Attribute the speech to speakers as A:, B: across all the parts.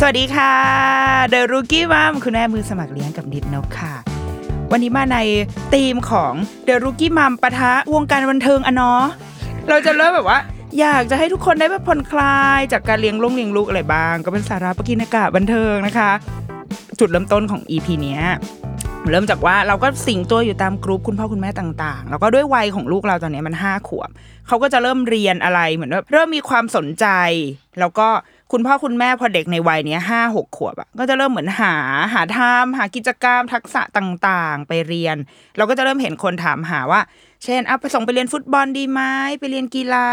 A: สวัสดีค่ะ เดอะรุกี้มัมคุณแม่มือสมัครเลี้ยงกับนิดนกค่ะ วันนี้มาในธีมของเดอะรุกี้มัมปะทะวงการบันเทิงอะเนาะเราจะเริ่มแบบว่า อยากจะให้ทุกคนได้แบบผ่อนคลายจากการเลี้ยงลูกเลี้ยงลูกอะไรบ้าง ก็เป็นสาระประกินอากาศบันเทิงนะคะ จุดเริ่มต้นของ EP เนี้ยเริ่มจากว่าเราก็สิงตัวอยู่ตามกรุ๊ปคุณพ่อคุณแม่ต่างๆ แล้วก็ด้วยวัยของลูกเราตอนนี้มันห้าขวบเขาก็จะเริ่มเรียนอะไรเหมือนว่าเริ่มมีความสนใจ แล้วก็ คุณพ่อคุณแม่พอเด็กในวัยเนี้ยห้าหกขวบอะก็จะเริ่มเหมือนหาหาทำหากิจกรรมทักษะต่างๆ ไปเรียน เราก็จะเริ่มเห็นคนถามหาว่า เช่นเอาไปส่งไปเรียนฟุตบอลดีไหมไปเรียนกีฬา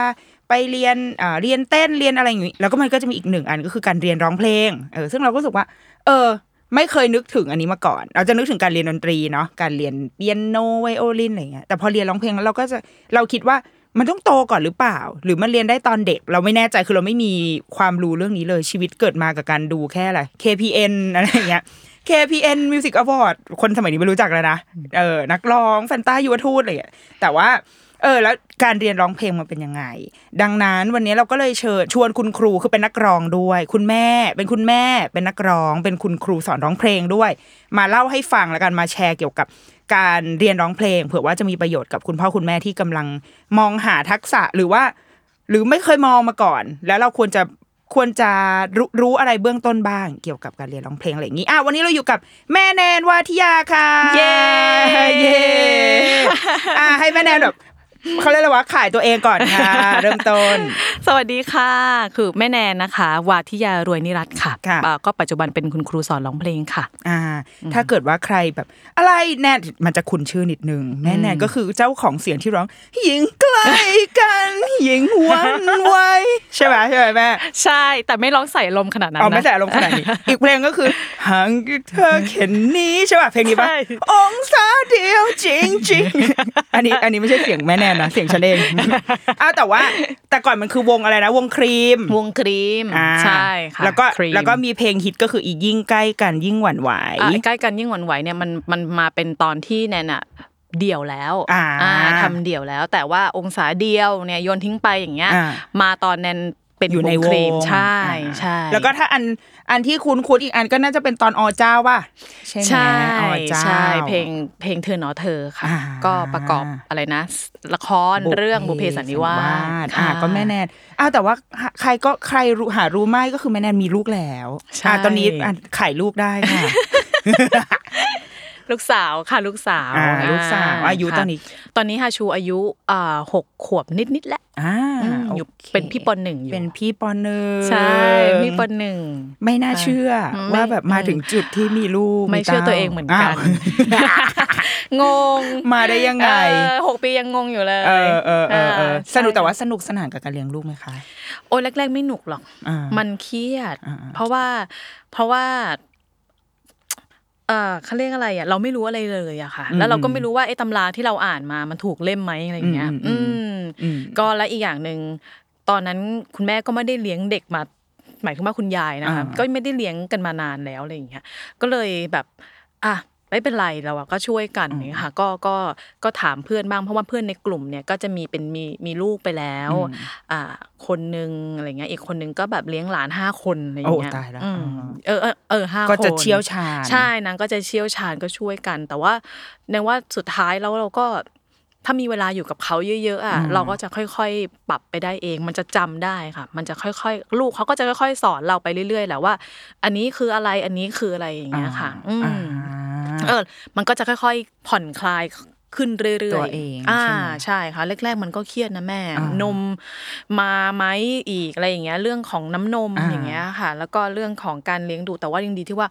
A: ไปเรียนอ่าเรียนเต้นเรียนอะไรอย่างนี้แล้วก็มันก็จะมีอีกหนึ่งอันก็คือการเรียนร้องเพลงเออซึ่งเราก็รู้สึกว่า เออ ไม่เคยนึกถึงอันนี้มาก่อน เราจะนึกถึงการเรียนดนตรีเนาะการเรียนเปียโนไวโอลินอะไรเงี้ยแต่พอเรียนร้องเพลงแล้วเราก็จะเราคิดว่า มันต้องโตก่อนหรือเปล่า หรือมันเรียนได้ตอนเด็ก เราไม่แน่ใจคือเราไม่มีความรู้เรื่องนี้เลยชีวิตเกิดมากับการดูแค่อะไร KPN อะไรอย่างเงี้ย KPN Music Award คนสมัยนี้ไม่รู้จักแล้วนะเออนักร้องแฟนตายุวทูตอะไรอย่างเงี้ยแต่ว่าเออแล้วการเรียนร้องเพลงมันเป็นยังไง ดังนั้นวันนี้เราก็เลยเชิญชวนคุณครูคือเป็นนักร้องด้วย คุณแม่ เป็นคุณแม่เป็นนักร้อง เป็นคุณครูสอนร้องเพลงด้วย มาเล่าให้ฟังแล้วกันมาแชร์เกี่ยวกับ การเรียนร้องเพลง เผื่อว่าจะมีประโยชน์กับคุณพ่อคุณแม่ที่กำลังมองหาทักษะหรือว่า หรือไม่เคยมองมาก่อน แล้วเราควรจะควรจะรู้รู้อะไรเบื้องต้นบ้าง เกี่ยวกับการเรียนร้องเพลงอะไรอย่างนี้อะวันนี้เราอยู่กับแม่แนนวาทิยาค่ะ
B: เย้
A: เย้อะให้แม่แนนแบบ เขาเรียกอะไรวะขายตัวเองก่อนค่ะ เริ่มต้น
B: สวัสดีค่ะ คือแม่แนนนะคะ วาทิยารวยนิรัตน์ค่ะ
A: ค่ะ
B: อ่าก็ปัจจุบันเป็นคุณครูสอนร้องเพลงค่ะ
A: อ่า ถ้าเกิดว่าใครแบบอะไรแนนมันจะคุ้นชื่อนิดนึง แม่แนนก็คือเจ้าของเสียงที่ร้องยิงใกล้กันยิงหวันไหวใช่ไหมใช่ไหมแม่
B: ใช่ แต่ไม่ร้องใส่ลมขนาดนั้น
A: เอา
B: นะ
A: ไม่ใส่อารมณ์ขนาดนี้ อีกเพลงก็คือห่างกับเธอเข็นนี้ใช่ป่ะเพลงนี้ป่ะ
B: ใช่
A: องศาเดียวจริงจริงๆอันนี้อันนี้ไม่ใช่เสียงแม่แนนนะเสียงฉันเองอ้าวแต่ว่า แต่ก่อนมันคือวงอะไรนะ วงครีม
B: วงครีม
A: อ่า
B: ใช่ค่ะ
A: แล้วก็
B: ครีม
A: แล้วก็มีเพลงฮิตก็คืออียิ่งใกล้กันยิ่งหวั่นไหว
B: อ่าใกล้กันยิ่งหวั่นไหวเนี่ยมันมันมาเป็นตอนที่แนนอะเดี่ยวแล้ว
A: อ่า
B: ทำเดี่ยวแล้ว แต่ว่าองศาเดียวเนี่ยโยนทิ้งไปอย่างเงี้ย
A: อ่า
B: มาตอนแนน เป็น
A: อยู่ใน
B: ครีม
A: วง
B: ใช่
A: อ่า
B: ใช่
A: แล้วก็ถ้าอันอันที่คุ้นคุ้นๆอีกอันก็น่าจะเป็นตอนอเจ้าป่ะใช่ไหม
B: ใช่
A: อเจ้า
B: ใช่เพลงเพลงเธอหนอเธอค่ะ
A: อ่า
B: ก็ประกอบอะไรนะ ละครเรื่องบุพเพสันนิวาส
A: อ่าก็แม่แนนอ้าวแต่ว่าใครก็ใครรู้หารู้ไหมก็คือแม่แนนมีลูกแล้ว
B: ใช่
A: อ่าตอนนี้อะขายลูกได้ค่ะ
B: ลูกสาวค่ะลูกสาว
A: อ่าลูกสาวอายุ
B: ค่ะ
A: ตอนนี้
B: ตอนนี้ฮาชูอายุอ่าหกขวบนิดนิดๆแล้ว
A: อ่า
B: อืมอยู่
A: โค
B: เป็นพี่ปหนึ่งอยู่
A: เป็นพี่ปหนึ่ง
B: ใช่พี่ปหนึ่ง
A: ไม่น่าเชื่อ
B: ไม่
A: ว่าแบบมาถึงจุดที่มีลูก
B: ไม่เชื่อตัวเองเหมือนกันา
A: ว
B: งง
A: มาได้ยังไง
B: เออหกปียังงงอยู่เลย
A: เออเออเออเออ
B: ใช่
A: สนุกแต่ว่าสนุกสนานกับการเลี้ยงลูกไหมคะ
B: โอ้ยแรก ๆ ไม่หนุกหรอก
A: อ่ามั
B: มันเครียด
A: อ่า
B: เพราะว่าเพราะว่า เออเขาเรียกอะไรอะเราไม่รู้อะไรเลยอะค่ะ แล้วเราก็ไม่รู้ว่าไอ้ตำราที่เราอ่านมามันถูกเล่มไหมอะไรอย่างเงี้ย
A: อื
B: อื
A: ม
B: ม
A: อืม
B: ก็และอีกอย่างหนึ่งตอนนั้นคุณแม่ก็ไม่ได้เลี้ยงเด็กมา หมายถึงว่าคุณยายนะคะ
A: อ่า
B: ก็ไม่ได้เลี้ยงกันมานานแล้วอะไรอย่างเงี้ยก็เลยแบบ อะ ไปไม่เป็นไรเราอะก็ช่วยกันอย่างเงี้ยค่ะก็ก็ก็ถามเพื่อนบ้างเพราะว่าเพื่อนในกลุ่มเนี่ยก็จะมีเป็นมีมีลูกไปแล้วอ่าคนนึงอะไรเงี้ยอีกคนนึงก็แบบเลี้ยงหลานห้าคนอะไรอย่างเงี้ย
A: โอ้ตายแล้ว
B: อืม
A: อ่า
B: เออเออเออห้าคน
A: ก็จะเชี่ยวชาญ
B: ใช่นางก็จะเชี่ยวชาญก็ช่วยกัน แต่ว่าในว่าสุดท้ายแล้วเราก็ถ้ามีเวลาอยู่กับเขาเยอะๆอะเราก็จะค่อยๆ ปรับไปได้เอง มันจะจำได้ค่ะ มันจะค่อยๆ ลูกเขาก็จะค่อย ๆ สอนเราไปเรื่อยๆแหละว่า อันนี้คืออะไรอันนี้คืออะไรอย่างเงี้ยค่ะ อืม
A: อ่า
B: เออ มันก็จะค่อย ๆ ผ่อนคลาย ขึ้นเรื่อยๆ
A: ตัวเอง
B: อ่า
A: ใช่ไหม
B: ใช่ค่ะแรก ๆ มันก็เครียดนะแม่
A: อ่าน
B: มมาไหมอีกอะไรอย่างเงี้ย เรื่องของน้ำนม
A: อ่า
B: อย่างเงี้ยค่ะ แล้วก็เรื่องของการเลี้ยงดูแต่ว่ายังดีที่ว่า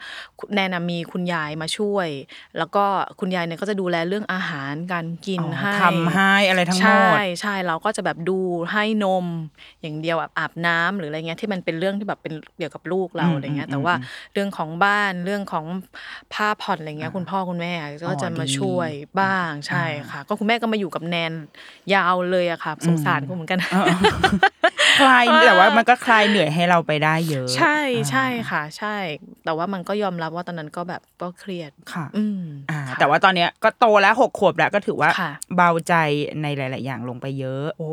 B: แนนนะมีคุณยายมาช่วย แล้วก็คุณยายเนี่ยก็จะดูแลเรื่องอาหารการกิน
A: อ๋อ
B: ให้
A: ทำให้อะไรทั้งหม
B: ใช่
A: ด
B: ใช่เราก็จะแบบดูให้นม อย่างเดียวแบบอาบน้ำหรืออะไรเงี้ยที่มันเป็นเรื่องที่แบบเป็นเกี่ยวกับลูกเรา
A: อืม
B: อะไรเงี้ย
A: อืม
B: แต่ว่า
A: อืม
B: เรื่องของบ้านเรื่องของผ้าผ่อนอะไรเงี้ยคุณพ่อคุณแม่ก็จะมา
A: ดี
B: ช่วยบ้างใช่ค่ะ ก็คุณแม่ก็มาอยู่กับแนนยาวเลยอะค่ะสงสารเขาเหมือนกัน
A: คลายแต่ว่ามันก็คลายเหนื่อยให้เราไปได้เยอะ
B: ใช่ใช่
A: อ่า
B: ค่ะ ใช่ แต่ว่ามันก็ยอมรับว่าตอนนั้นก็แบบก็เครียด
A: ค่ะ
B: อืม
A: อ่า
B: ค่ะ
A: แต่ว่าตอนเนี้ยก็โตแล้วหกขวบแล้วก็ถือว่า
B: ค่ะ
A: เบาใจในหลาย ๆ อย่างลงไปเยอะ
B: โอ้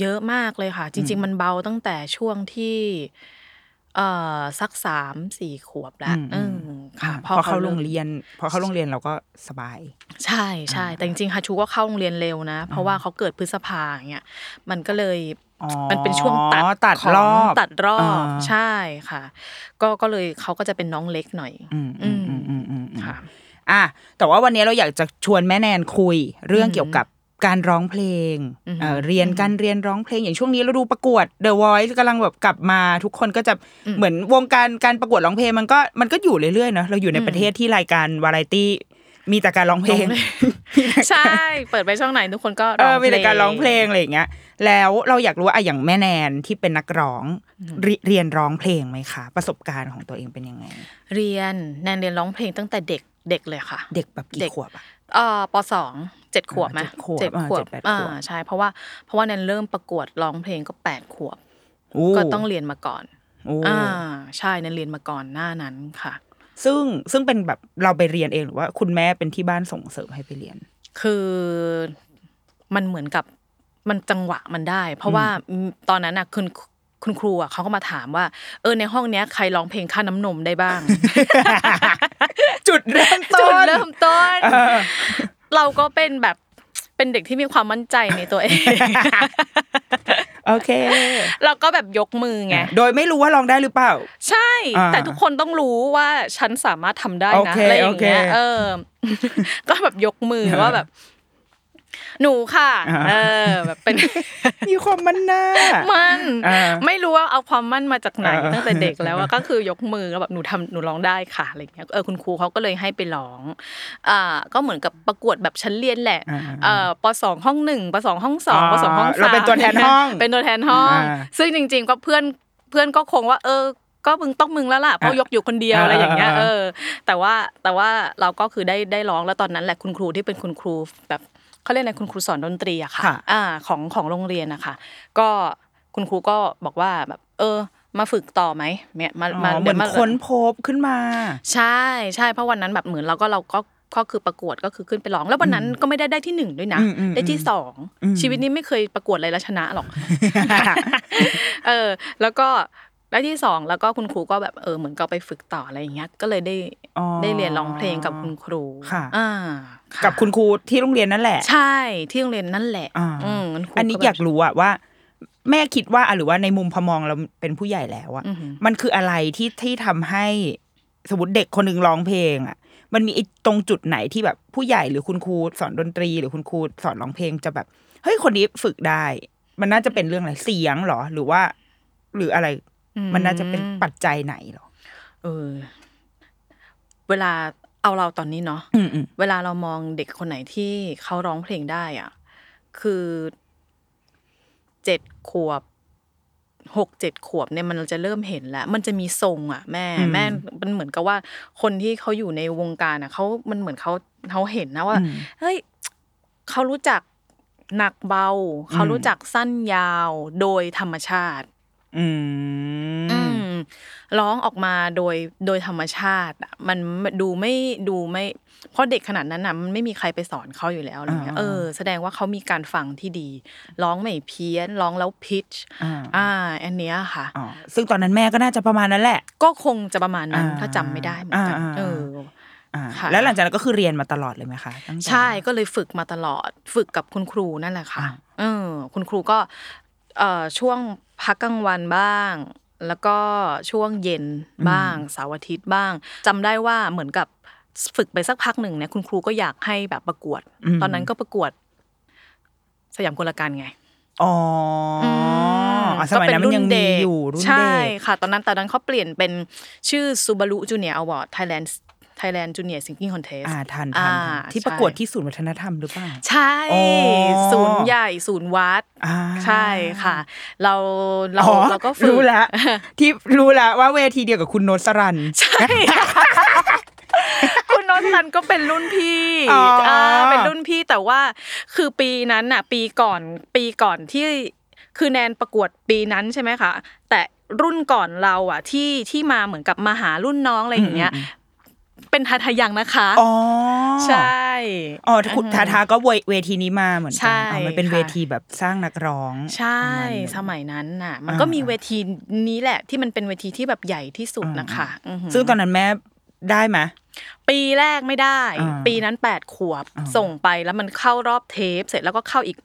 B: เยอะมากเลยค่ะ จริง ๆ มันเบาตั้งแต่ช่วงที่ เอ่อ สักสามสี่ขวบแล้ว
A: อืม
B: อืมค่ะ
A: พอเข้าโรงเรียน พอเข้าโรงเรียนเราก็สบาย
B: ใช่ใช่ แต่จริง ๆ ฮาชูก็เข้าโรงเรียนเร็วนะ เพราะว่าเขาเกิดพฤษภาอย่างเงี้ย มันก็เลย
A: อ๋อ
B: มันเป็นช่วงตัด
A: ตัด
B: ของ
A: รอบ
B: ตัดรอบ
A: อ่า
B: ใช่ค่ะ ก็ก็เลยเขาก็จะเป็นน้องเล็กหน่อย
A: อืมอืมอืมอืมอืมอืม
B: ค่ะ
A: อะแต่ว่าวันนี้เราอยากจะชวนแม่แนนคุย เรื่องเกี่ยวกับ การร้องเพลง
B: อืม
A: เอ่อเรียนการเรียนร้องเพลงอย่างช่วงนี้เราดูประกวด The Voice กำลังแบบกลับมาทุกคนก็จะเหมือนวงการการประกวดร้องเพลงมันก็มันก็อยู่เรื่อยๆเนาะเราอยู่ในประเทศที่รายการวาไรตี้มีแต่การร้องเพลง
B: ใช่ เปิดไปช่องไหนทุกคนก็
A: เอ
B: ร้อง
A: อมีแต่การร้องเพลงอะไรอย่างเงี้ย แล้วเราอยากรู้ว่าอะอย่างแม่แนนที่เป็นนักร้องเรีเรียนร้องเพลงไหมคะ ประสบการณ์ของตัวเองเป็นยังไง
B: เรียนแนนเรียนร้องเพลงตั้งแต่เด็กเด็กเลยค่ะ
A: เด็กแบบกี่
B: เด็ก
A: ขวบอะ
B: เอ่อปสองเจ็ดขวบไหม
A: เจ็ดขวบ
B: เจ็ด
A: อ่า
B: ขวบ
A: เจ็ดแปด
B: อ่า
A: ขวบ
B: ใช่เพราะว่าเพราะว่าแนนเริ่มประกวดร้องเพลงก็แปดขวบ
A: โอ้
B: ก็ต้องเรียนมาก่อน
A: โอ้
B: อ่าใช่แนนเรียนมาก่อนหน้านั้นค่ะ
A: ซึ่งซึ่งเป็นแบบเราไปเรียนเองหรือว่า คุณแม่เป็นที่บ้านส่งเสริมให้ไปเรียน
B: คือมันเหมือนกับมันจังหวะมันได้ เพราะว่าตอนนั้นน่ะคุณคุณครูอะเขาก็มาถามว่า เออในห้องเนี้ยใครร้องเพลงค่าน้ำนมได้บ้าง
A: จุดเริ่มต้
B: จุด
A: น
B: เริ่มต้น เราก็เป็นแบบเป็นเด็กที่มีความมั่นใจในตัวเอง
A: โอเค
B: เราก็แบบยกมือไง
A: โดยไม่รู้ว่าร้องได้หรือเปล่า
B: ใช่
A: อ่า
B: แต่ทุกคนต้องรู้ว่าฉันสามารถทำได้
A: โอ
B: นะ
A: เค
B: อะไรอย่างเงี้ย
A: โอเค
B: เออ ก็แบบยกมือว่าแบบ หนูค่ะ
A: อ่า
B: เออแบบเป็น
A: มีความมันหน้า
B: มัน
A: อ่า
B: ไม่รู้ว่าเอาความมั่นมาจากไหน
A: อ่า
B: ตั้งแต่เด็กแล้วอะก็คือยกมือแล้วแบบหนูทำหนูร้องได้ค่ะอะไรเงี้ยเออคุณครูเขาก็เลยให้ไปร้องอ่าก็เหมือนกับประกวดแบบชั้นเรียนแหละ
A: อ่า
B: เอ่อปสองห้องหนึ่งปสองห้องสอง
A: อ๋อ
B: ปสองห้องสาม
A: เราเป็นตัวแทนห้อง
B: เป็นตัวแทนห้อง
A: อ่า
B: ซึ่งจริง ๆ ก็เพื่อนเพื่อนก็คงว่าเออก็มึงต้องมึงแล้วล่ะเพราะยกอยู่คนเดียว
A: อ่า
B: อะไรอย่างเงี้ย
A: อ่า
B: เออ แต่ว่าแต่ว่าเราก็คือได้ได้ร้องแล้วตอนนั้นแหละคุณครูที่เป็นคุณครูแบบ เขาเรียกอะไรคุณครูสอนดนตรีอะค่ะ
A: ค่ะ
B: อ่าของของโรงเรียนนะคะก็คุณครูก็บอกว่าแบบเออมาฝึกต่อไหมเนี่ยมา
A: อ๋
B: มา
A: อเหมือน
B: ดี๋ยวา
A: ค้นพบขึ้นมา
B: ใช่ใช่เพราะวันนั้นแบบเหมือนเราก็เราก็ก็คือประกวดก็คือขึ้นไปร้อง แล้ววันนั้นก็ไม่ได้ได้ที่หนึ่งด้วยนะ
A: อืมอืม
B: ได้ที่สอง
A: อืม
B: ชีวิตนี้ไม่เคยประกวดอะไรแล้วชนะหรอกเออแล้วก็ ได้ที่สองแล้วก็คุณครูก็แบบเออเหมือนก็ไปฝึกต่ออะไรอย่างเงี้ย ก็เลยได้
A: อ๋อ
B: ได้เรียนร้องเพลงกับคุณครู
A: ค่ะ
B: อ่าะ
A: กับคุณครูที่โรงเรียนนั่นแหละ
B: ใช่ที่โรงเรียนนั่นแหละ
A: อ่า
B: อืมคุณครู
A: อันนี้
B: แบบ
A: อยากรู้อะว่า แม่คิดว่าอะหรือว่าในมุมพอมองเราเป็นผู้ใหญ่แล้วอะ
B: อือหือ
A: มันคืออะไรที่ที่ทำให้สมมติเด็กคนหนึ่งร้องเพลงอะมันมีไอ้ตรงจุดไหนที่แบบผู้ใหญ่หรือคุณครูสอนดนตรี หรือคุณครูสอนร้องเพลงจะแบบเฮ้ยคนนี้ฝึกได้ มันน่าจะเป็นเรื่องอะไรเสียงเหรอ หรือว่า หรืออะไร มันน่าจะเป็นปัจจัยไหนเหรอ
B: เออ เวลาเอาเราตอนนี้เนาะ
A: อืมอืม
B: เวลาเรามองเด็กคนไหนที่เขาร้องเพลงได้อะ คือเจ็ดขวบหกเจ็ดขวบเนี่ยมันจะเริ่มเห็นแล้ว มันจะมีทรงอะ แม่แม่มันเหมือนกับว่า คนที่เขาอยู่ในวงการอะเขามันเหมือนเขาเขาเห็นนะว่าเฮ้ยเขารู้จักหนักเบา เขารู้จักสั้นยาวโดยธรรมชาติ
A: อืม
B: อืม ร้องออกมาโดยโดยธรรมชาติอะมันดูไม่ดูไม่เพราะเด็กขนาดนั้นน่ะมันไม่มีใครไปสอนเขาอยู่แล้วอะไรเงี้ย
A: อ่า
B: เออ แสดงว่าเขามีการฟังที่ดี ร้องไม่เพี้ยน ร้องแล้วพิช
A: อ่า
B: อ่าอันเนี้ยค่ะ
A: อ๋อซึ่งตอนนั้นแม่ก็น่าจะประมาณนั้นแหละ
B: ก็คงจะประมาณนั้น
A: อ่า
B: ถ้าจำไม่ได้เหมือนกัน
A: อ่าอ่า
B: เออ
A: อ่า
B: ค่ะ
A: แล้วหลังจากนั้นก็คือเรียนมาตลอดเลยไหมคะตั้งแต่
B: ใช่ก็เลยฝึกมาตลอด ฝึกกับคุณครูนั่นแหละค่ะ
A: อ่า
B: เออคุณครูก็เอ่อช่วงพักกลางวันบ้าง แล้วก็ช่วงเย็นบ้างเสาร์อาทิตย์บ้างจำได้ว่าเหมือนกับฝึกไปสักพักหนึ่งเนี่ยคุณครูก็อยากให้แบบประกวด ตอนนั้นก็ประกวด สยามกลการไง
A: อ๋ออ
B: ม
A: อะสมัยนั้นมันยังมีอยู่รุ่น
B: ใช่
A: เด็ก
B: ค่ะ ตอนนั้นตอนนั้นเขาเปลี่ยนเป็นชื่อ Subaru Junior Award Thailand Thailand Junior Singing Contest
A: อ่าทัน ทันทัน
B: อ่า
A: ที่
B: ใช่
A: ประกวดที่ศูนย์วัฒนธรรมหรือเปล่า
B: ใช่
A: อ๋อ
B: ศูนย์ใหญ่ศูนย์วัด
A: อ่า
B: ใช่ค่ะ เราเรา
A: อ๋อ
B: เราก็ฝึก
A: รู้แล้วที่รู้แล้วว่าเวทีเดียวกับคุณโนตสรัน
B: ใช่คุณโนนทันก็เป็นรุ่นพี่
A: อ๋ออ่า
B: เป็นรุ่นพี่แต่ว่าคือปีนั้นน่ะ ปีก่อนปีก่อนที่คือแนนประกวดปีนั้นใช่ไหมคะแต่รุ่นก่อนเราอะที่ที่มาเหมือนกับมาหารุ่นน้องอะไรอย่างเงี้ย เป็นทาทายังนะคะ
A: อ๋อ
B: ใช่
A: อ๋อคุณทาทาก็เวเวทีนี้มาเหมือน
B: ใช่
A: กัอ๋อมันเป็น
B: ค่ะ
A: เวทีแบบสร้างนักร้อง
B: ใช่
A: ประมาณหนึ่ง
B: สมัยนั้นน่ะ มัน
A: อ่า
B: ก็มีเวทีนี้แหละที่มันเป็นเวทีที่แบบใหญ่ที่สุดนะคะอือหือ
A: ซึ่งตอนนั้นแม่ได้ไหม
B: ปีแรกไม่ได้
A: อ่า
B: ปีนั้นแปดขวบ
A: อ่า
B: ส่งไปแล้วมันเข้ารอบเทป เสร็จแล้วก็เข้าอีก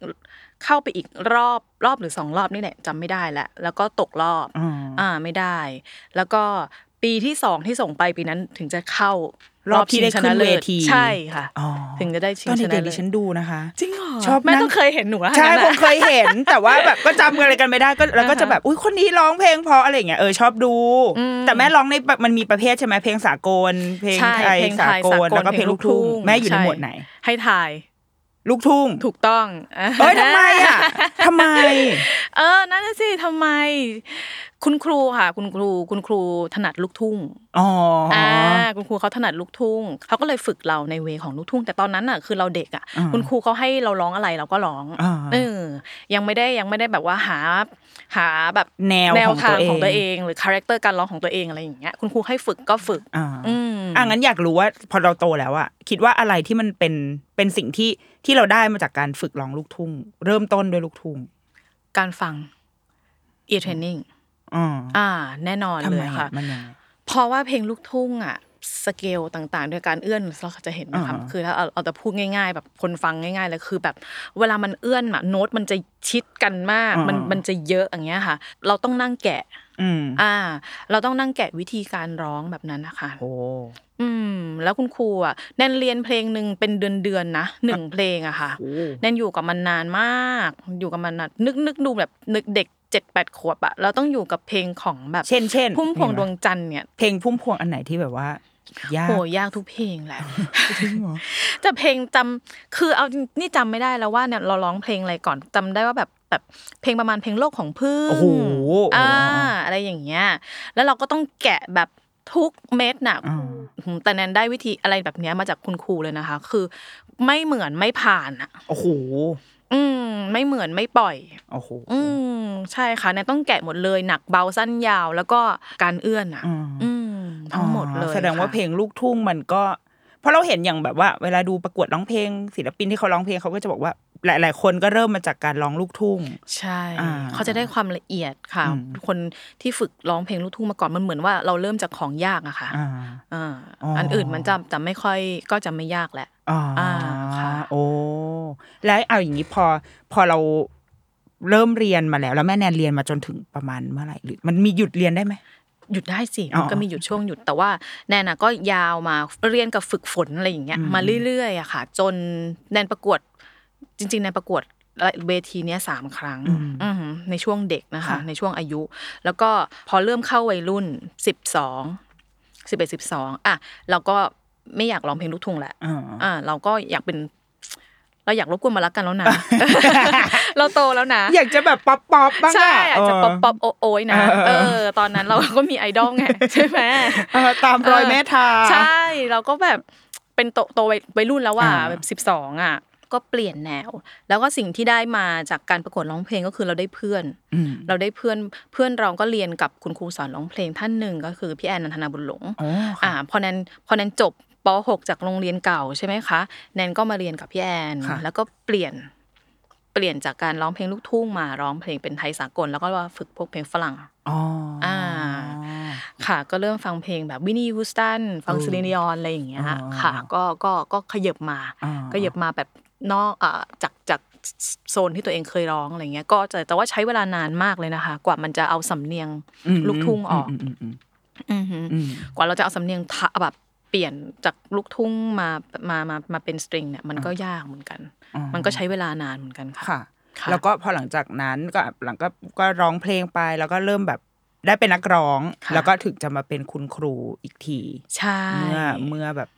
B: เข้าไปอีกรอบรอบหรือสองรอบนี่แหละจำไม่ได้แล้วแล้วก็ตกรอบ
A: อ๋อ
B: อ่าไม่ได้ แล้วก็ ปีที่สองที่ส่งไปปีนั้นถึงจะเข้าร
A: อบที่ได้ขึ้นเวที
B: ใช่ค่ะ
A: อ๋อ
B: ถึงจะได้ชิง
A: ตอน
B: ชนะ
A: เด็กๆ
B: เลิ
A: ดิ
B: ศ
A: ฉันดูนะคะ
B: จริงเหรอ
A: ชอบ
B: แม่
A: นั่ง
B: ต้องเคยเห็นหนูอะ
A: ใช่
B: ทั้ง
A: ค
B: นั้น
A: ง
B: อะ
A: เคยเห็น แต่ว่าแบบก็จำอะไรกันไม่ได้ก็แล้วก็จะแบบอุ้ยคนนี้ร้องเพลงเพราะอะไรอย่างเงี้ยเออชอบดู
B: อืม
A: แต่แม่ร้องในแบบมันมีประเภทใช่ไหมเพลงสากล เพลง
B: ใช่
A: ไทย
B: เพลง
A: สา
B: ไทย
A: ก
B: สา
A: ล
B: กล
A: แล้วก็เพลงลูกทุ่งแม่อยู่ใน
B: ช่
A: หมวดไหน
B: ให้ทาย
A: ลูกทุ่ง
B: ถูกต้อง
A: เอ้ยทำไมอะทำไม
B: เออนั่นน่ะสิทำไม คุณครูค่ะ คุณครู คุณครูถนัดลูกทุ่ง
A: อ๋ออ
B: อ่าคุณครูเขาถนัดลูกทุ่งเขาก็เลยฝึกเราใน way ของลูกทุ่ง แต่ตอนนั้นอะคือเราเด็กอะ
A: อ่า
B: คุณครูเขาให้เราร้องอะไรเราก็ร้อง
A: อ่า
B: เออยังไม่ได้ยังไม่ได้แบบว่าหาหาแบบ
A: แนว
B: แนว
A: ของ
B: ทาง
A: ตัวเอง
B: ของตัวเองหรือคาแรคเตอร์การร้องของตัวเองอะไรอย่างเงี้ยคุณครูให้ฝึกก็ฝึก
A: อ่า
B: อืม
A: อะงั้นอยากรู้ว่าพอเราโตแล้วอะคิดว่าอะไรที่มันเป็นเป็นสิ่งที่ ที่เราได้มาจากการฝึกร้องลูกทุ่ง เริ่มต้นด้วยลูกทุ่ง
B: การฟัง ear training
A: อ่า
B: อ่าแน่นอน
A: ทำ
B: เล
A: ไม
B: ย
A: อะ
B: ค่ะ
A: มันยังไง
B: เพราะว่าเพลงลูกทุ่งอะสเกลต่างๆโดยการเอื้อนเราจะเห็นไหมคะ
A: อ่า
B: คือถ้าเอาเอาแต่พูดง่าย ๆ แบบคนฟังง่าย ๆ เลยคือแบบ เวลามันเอื้อนอะโน้ตมันจะชิดกันมาก มันมันจะเยอะอย่างเงี้ยค่ะ เราต้องนั่งแกะ
A: อืม
B: อ่า เราต้องนั่งแกะวิธีการร้องแบบนั้นนะคะ
A: โอ้
B: อืม แล้วคุณครูอะแนนเรียนเพลงหนึ่งเป็นเดือนๆนะหนึ่งเพลงอะค่ะ
A: โอ้
B: แนนอยู่กับมันนานมาก อยู่กับมันนานนึกนึกดูแบบนึกเด็กเจ็ดแปดขวบอะเราต้องอยู่กับเพลงของแบบ
A: เช่นเช่น
B: พุ่มพวงดวงจันทร์เนี่ย
A: เพลงพุ่มพวงอันไหนที่แบบว่ายาก
B: โหยากทุกเพลงแหละ
A: จริงเหรอ
B: แต่เพลงจำคือเอานี่จำไม่ได้แล้วว่าเนี่ยเราร้องเพลงอะไรก่อนจำได้ว่าแบบ แบบเพลงประมาณเพลงโลกของพึ่ง
A: โอ้โห
B: อ่าอะไรอย่างเงี้ย แล้วเราก็ต้องแกะแบบทุกเม็ดน่ะ
A: อ่า
B: อืมแต่แนนได้วิธีอะไรแบบเนี้ยมาจากคุณครูเลยนะคะ คือไม่เหมือนไม่ผ่านอะ
A: โอ้โห
B: อืมไม่เหมือนไม่ปล่อย
A: โอ้โห
B: อืมใช่ค่ะแนนต้องแกะหมดเลยหนักเบาสั้นยาวแล้วก็การเอื้อนอะ
A: อืม
B: อืมทั้งหมดเลย
A: อ๋อแสดงว่า
B: ค่ะ
A: เพลงลูกทุ่งมันก็เพราะเราเห็นอย่างแบบว่าเวลาดูประกวดร้องเพลงศิลปินที่เขาร้องเพลงเขาก็จะบอกว่า หลาย ๆ คนก็เริ่มมาจากการร้องลูกทุ่ง
B: ใช่
A: อ่า
B: เขาจะได้ความละเอียดค่ะ
A: อืม
B: คนที่ฝึกร้องเพลงลูกทุ่งมาก่อนมันเหมือนว่าเราเริ่มจากของยากอะค่ะ
A: อ่า
B: อ่า
A: อ๋ออั
B: อันอื่นมันจะจะไม่ค่อยก็จะไม่ยากแหละ
A: อ่า
B: อ่าค่ะ
A: โอ้แล้วเอาอย่างนี้พอพอเราเริ่มเรียนมาแล้ว แล้วแม่แนนเรียนมาจนถึงประมาณเมื่อไหร่หรือมันมีหยุดเรียนได้ไหม
B: หยุดได้สิ
A: อ๋อ
B: มันก็มีหยุดช่วงหยุดแต่ว่าแนนน่ะก็ยาวมาเรียนกับฝึกฝนอะไรอย่างเงี้ย
A: อืม
B: มาเรื่อยๆอะค่ะ จนแนนประกวด จริงๆแนนประกวดเวทีเนี้ยสามครั้งอือหือในช่วงเด็กนะคะ
A: ค่ะ
B: ในช่วงอายุ แล้วก็พอเริ่มเข้าวัยรุ่นสิบสองสิบเอ็ดสิบสองอะเราก็ไม่อยากร้องเพลงลูกทุ่งแหละ
A: อ่า
B: อ่าเราก็อยากเป็น เราอยากรบกวนมารักกันแล้วนะ เราโตแล้วนะ
A: อยากจะแบบ pop pop บ้าง
B: ใช่
A: อะ
B: อาจจะ pop popปโอโอยนะ
A: เออ
B: เออ ตอนนั้นเราก็มีไอดอลไงใช่ไหม
A: เออตามรอยแม่ทา
B: ใช่เราก็แบบเป็นโตโตวัยวัยรุ่นแล้วว่า
A: อ่า
B: แบบสิบสองอะ ก็เปลี่ยนแนว แล้วก็สิ่งที่ได้มาจากการประกวดร้องเพลงก็คือเราได้เพื่อน
A: อืม
B: เราได้เพื่อนเพื่อนเราก็เรียนกับคุณครูสอนร้องเพลงท่านหนึ่งก็คือพี่แอนนันทนาบุญหลง
A: อ๋อ
B: อ่า
A: ค่ะ
B: พอแนนพอแนนจบป .6 จากโรงเรียนเก่าใช่ไหมคะแนนก็มาเรียนกับพี่แอน
A: ค่ะ
B: แล้วก็เปลี่ยนเปลี่ยนจากการร้องเพลงลูกทุ่งมาร้องเพลงเป็นไทยสากล แล้วก็ว่าฝึกพวกเพลงฝรั่ง
A: อ๋ออ่า
B: อ่าค่ะ ก็เริ่มฟังเพลงแบบวินนี่วูสตันฟัง
A: อืม
B: ซิลินยอนอะไรอย่างเงี้ย
A: อ๋อ
B: ค่ะ ก็ก็ก็ขยับมา
A: อ่า
B: ขยับมาแบบ นอกอ่าจากจากโซนที่ตัวเองเคยร้องอะไรเงี้ย ก็จะแต่ว่าใช้เวลานานมากเลยนะคะ กว่ามันจะเอาสำเนียง
A: อืม
B: ลูกทุ่งออก
A: มอืมอืม
B: อือหือ
A: อืม
B: กว่าเราจะเอาสำเนียงทะแบบเปลี่ยนจากลูกทุ่งมามามามาเป็นสตริงเนี่ยมันก็ยากเหมือนกัน
A: อ๋อ
B: มันก็ใช้เวลานานเหมือนกันค่ะ
A: ค่ะ
B: ค่ะ
A: แล้วก็พอหลังจากนั้นก็หลังก็ก็ร้องเพลงไปแล้วก็เริ่มแบบได้เป็นนักร้อง
B: ค่ะ
A: แล้วก็ถึงจะมาเป็นคุณครูอีกที
B: ใช่
A: เมื่อเมื่อแบบ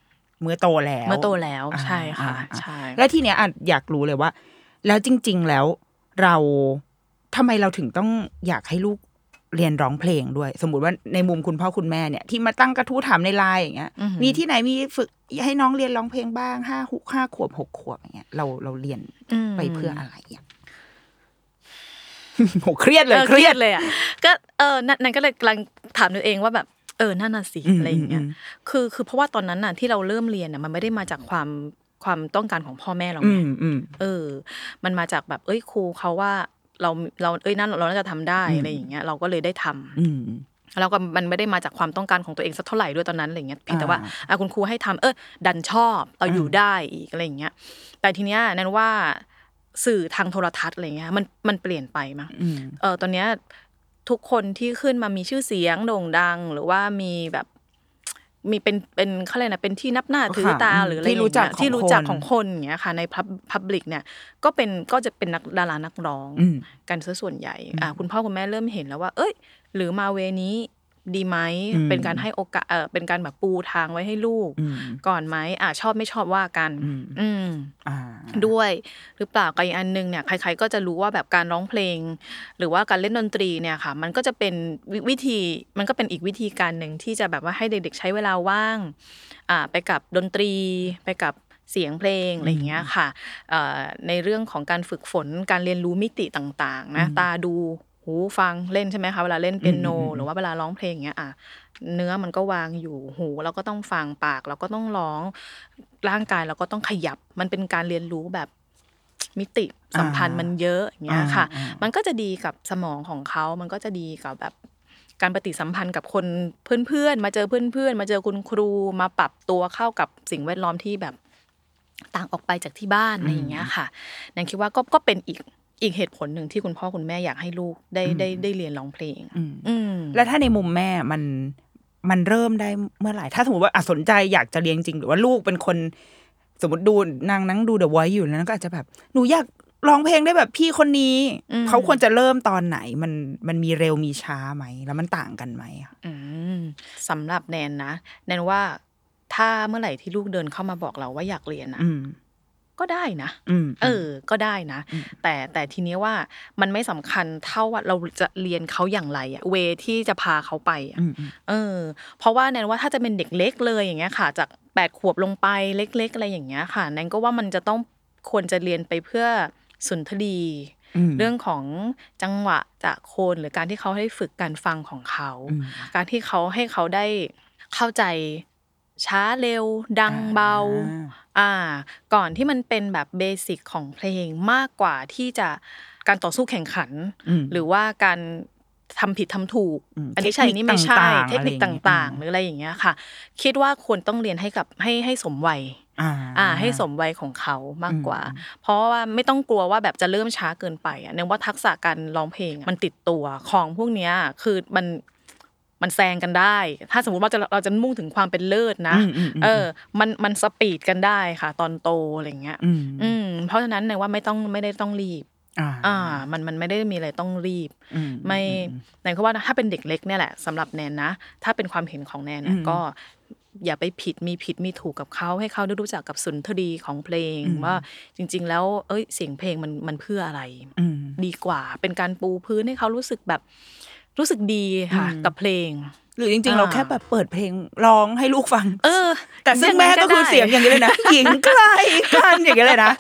A: เมื่อโตแล้ว
B: เมื่อโตแล้ว
A: อ่า
B: ใช่ค่ะ
A: อ่าอ่า
B: ใช่
A: แล้วทีเนี้ยอะอยากรู้เลยว่า แล้วจริง ๆ แล้วเราทำไมเราถึงต้องอยากให้ลูกเรียนร้องเพลงด้วย สมมุติว่าในมุมคุณพ่อคุณแม่เนี่ยที่มาตั้งกระทู้ถามในไลน์อย่างเงี้ย
B: อือหือ
A: มีที่ไหนมีฝึกให้น้องเรียนร้องเพลงบ้างห้าหกห้าขวบหกขวบอย่างเงี้ยเราเราเรียน
B: ม
A: ไปเพื่ออะไรอะโหเครียดเลย
B: ออ
A: เครียด
B: เลยอะก็เออนั่นนั่นก็เลยกำลังถามตัวเองว่าแบบ เออนั่นน่ะสิ
A: อืม
B: อะไรอย่างเงี้ย
A: อืม
B: คือคือเพราะว่าตอนนั้นน่ะที่เราเริ่มเรียนน่ะมันไม่ได้มาจากความความต้องการของพ่อแม่เรา
A: อื
B: ไง
A: มอืม
B: เออ มันมาจากแบบเอ้ยครูเขาว่าเราเราเอ้ยนั่นเราน่าจะทำได้
A: อืม
B: อะไรอย่างเงี้ยเราก็เลยได้ทำ
A: อืม
B: แล้วก็มันไม่ได้มาจากความต้องการของตัวเองสักเท่าไหร่ด้วยตอนนั้นอะไรเงี้ยเพียงแต่ว่า
A: อ่า
B: อะคุณครูให้ทำเออดันชอบเราอยู่ได้อีกอะไรอย่างเงี้ย แต่ทีเนี้ยนั่นว่าสื่อทางโทรทัศน์อะไรเงี้ยมันมันเปลี่ยนไปมั้ง
A: อืม
B: เออตอนเนี้ย ทุกคนที่ขึ้นมามีชื่อเสียงโด่งดัง หรือว่ามีแบบมีเป็นเป็นเขาเรียกนะเป็นที่นับหน้าถือตา
A: ค่ะ
B: หรืออะไร
A: ที่รู้จัก
B: อย่างเงี้ยที่รู้
A: ของคน
B: จักของคนอย่างเงี้ยค่ะ ในพับลิกเนี่ย ก็เป็นก็จะเป็นนักดารานักร้อง
A: อืม
B: กันซะส่วนใหญ่อ่าคุณพ่อคุณแม่เริ่มเห็นแล้วว่า เอ้ย หรือมาเวนี้ ดีไหม
A: อืม
B: เป็นการให้โอกาสเออเป็นการแบบปูทางไว้ให้ลูก
A: อืม
B: ก่อนไหมอ่าชอบไม่ชอบว่ากัน
A: อืม
B: อืม
A: อ่า
B: ด้วยหรือเปล่ากับอีกอันหนึงเนี่ยใคร ๆ ก็จะรู้ว่าแบบการร้องเพลง หรือว่าการเล่นดนตรีเนี่ยค่ะ มันก็จะเป็นวิวิธีมันก็เป็นอีกวิธีการหนึ่งที่จะแบบว่าให้เด็กๆใช้เวลาว่างอ่าไปกับดนตรีไปกับเสียงเพลงอะไรอย่างเงี้ยค่ะเอ่อในเรื่องของการฝึกฝนการเรียนรู้มิติต่างๆนะตาดู หูฟังเล่นใช่ไหมคะเวลาเล่นเปียโน หรือว่าเวลาร้องเพลงอย่างเงี้ยอะเนื้อมันก็วางอยู่หูเราก็ต้องฟังปาก เราก็ต้องร้องร่างกายเราก็ต้องขยับ มันเป็นการเรียนรู้แบบมิติสัมพันธ์มันเยอะอย่างเงี้ยค่ะ
A: อ่าอ่า
B: มันก็จะดีกับสมองของเขา มันก็จะดีกับแบบการปฏิสัมพันธ์กับคนเพื่อนๆ มาเจอเพื่อนๆ มาเจอคุณครูมาปรับตัวเข้ากับสิ่งแวดล้อมที่แบบต่างออกไปจากที่บ้านอะไรอย่างเงี้ยค่ะนันคิดว่าก็ก็เป็นอีก อีกเหตุผลหนึ่งที่คุณพ่อคุณแม่อยากให้ลูกได้ได้ได้เรียนร้องเพลง
A: อืม
B: อืม
A: แล้วถ้าในมุมแม่มันมันเริ่มได้เมื่อไหร่ ถ้าสมมติว่าอะสนใจอยากจะเรียนจริง หรือว่าลูกเป็นคน สมมติดูนางนั่งดูเดอะไวท์อยู่แล้วก็อาจจะแบบหนูอยากร้องเพลงได้แบบพี่คนนี้
B: อืม
A: เขาควรจะเริ่มตอนไหน มันมันมีเร็วมีช้าไหม แล้วมันต่างกันไหมอะ
B: อืมสำหรับแนนนะ แนนว่าถ้าเมื่อไหร่ที่ลูกเดินเข้ามาบอกเราว่าอยากเรียนนะ
A: อืม
B: ก็ได้นะ
A: อืม
B: เออ ก็ได้นะ แต่แต่ทีเนี้ยว่ามันไม่สำคัญเท่าว่าเราจะเรียนเขาอย่างไรอะเวที่จะพาเขาไปอะ
A: อืมอืม
B: เออ เพราะว่าแนนว่าถ้าจะเป็นเด็กเล็กเลยอย่างเงี้ยค่ะ จากแปดขวบลงไปเล็ก ๆ อะไรอย่างเงี้ยค่ะแนนก็ว่ามันจะต้องควรจะเรียนไปเพื่อสุนทรี
A: อืม
B: เรื่องของจังหวะจากโคนหรือการที่เขาได้ฝึกการฟังของเขา
A: อืม
B: การที่เขาให้เขาได้เข้าใจ ช้าเร็ว ดังเบา
A: อ่า
B: อ่า ก่อนที่มันเป็นแบบเบสิกของเพลงมากกว่าที่จะการต่อสู้แข่งขัน
A: อืม
B: หรือว่าการทำผิดทำถูก
A: อืม
B: อันนี้ใช่
A: เทคนิค
B: นี่ไม่ใช่
A: ต่างๆ
B: เทคนิค
A: อะไรอย่างเงี้ย
B: ต่าง
A: อืม
B: ๆหรืออะไรอย่างเงี้ยค่ะ คิดว่าควรต้องเรียนให้กับให้ให้สมวัย
A: อ่า
B: อ่าให้สมวัยของเขามากกว่า
A: อืม
B: เพราะว่าไม่ต้องกลัวว่าแบบจะเริ่มช้าเกินไปอะเนื่องว่าทักษะการร้องเพลงอะมันติดตัวของพวกเนี้ยคือมัน มันแซงกันได้ ถ้าสมมติว่าจะเราจะมุ่งถึงความเป็นเลิศนะ
A: อืมอืมอืม
B: เออ มันมันสปีดกันได้ค่ะ ตอนโตอะไรเงี้ย
A: อืม
B: อืมเพราะฉะนั้นในว่าไม่ต้องไม่ได้ต้องรีบ
A: อ่า
B: อ่า มันมันไม่ได้มีอะไรต้องรีบ
A: อืม
B: ไม่ในเขาว่าถ้าเป็นเด็กเล็กเนี่ยแหละสำหรับแนนนะ ถ้าเป็นความเห็นของแนนเนี่ย
A: อืม
B: ก็อย่าไปผิดมีผิดมีถูกกับเขาให้เขาได้รู้จักกับสุนทรีของเพลง
A: อืม
B: ว่าจริง ๆ แล้ว เอ้ยเสียงเพลงมันมันเพื่ออะไร
A: อืม
B: ดีกว่า เป็นการปูพื้นให้เขารู้สึกแบบ รู้สึกดีค่ะ
A: อืม
B: กับเพลง
A: หรือจริงๆ
B: อ่า
A: เราแค่แบบเปิดเพลงร้องให้ลูกฟัง
B: เออ
A: แต่ซึ่งแม่ก็คือเสียงอย่างนี้เลยนะหญิงใกล้กันอย่างนี้เลยนะ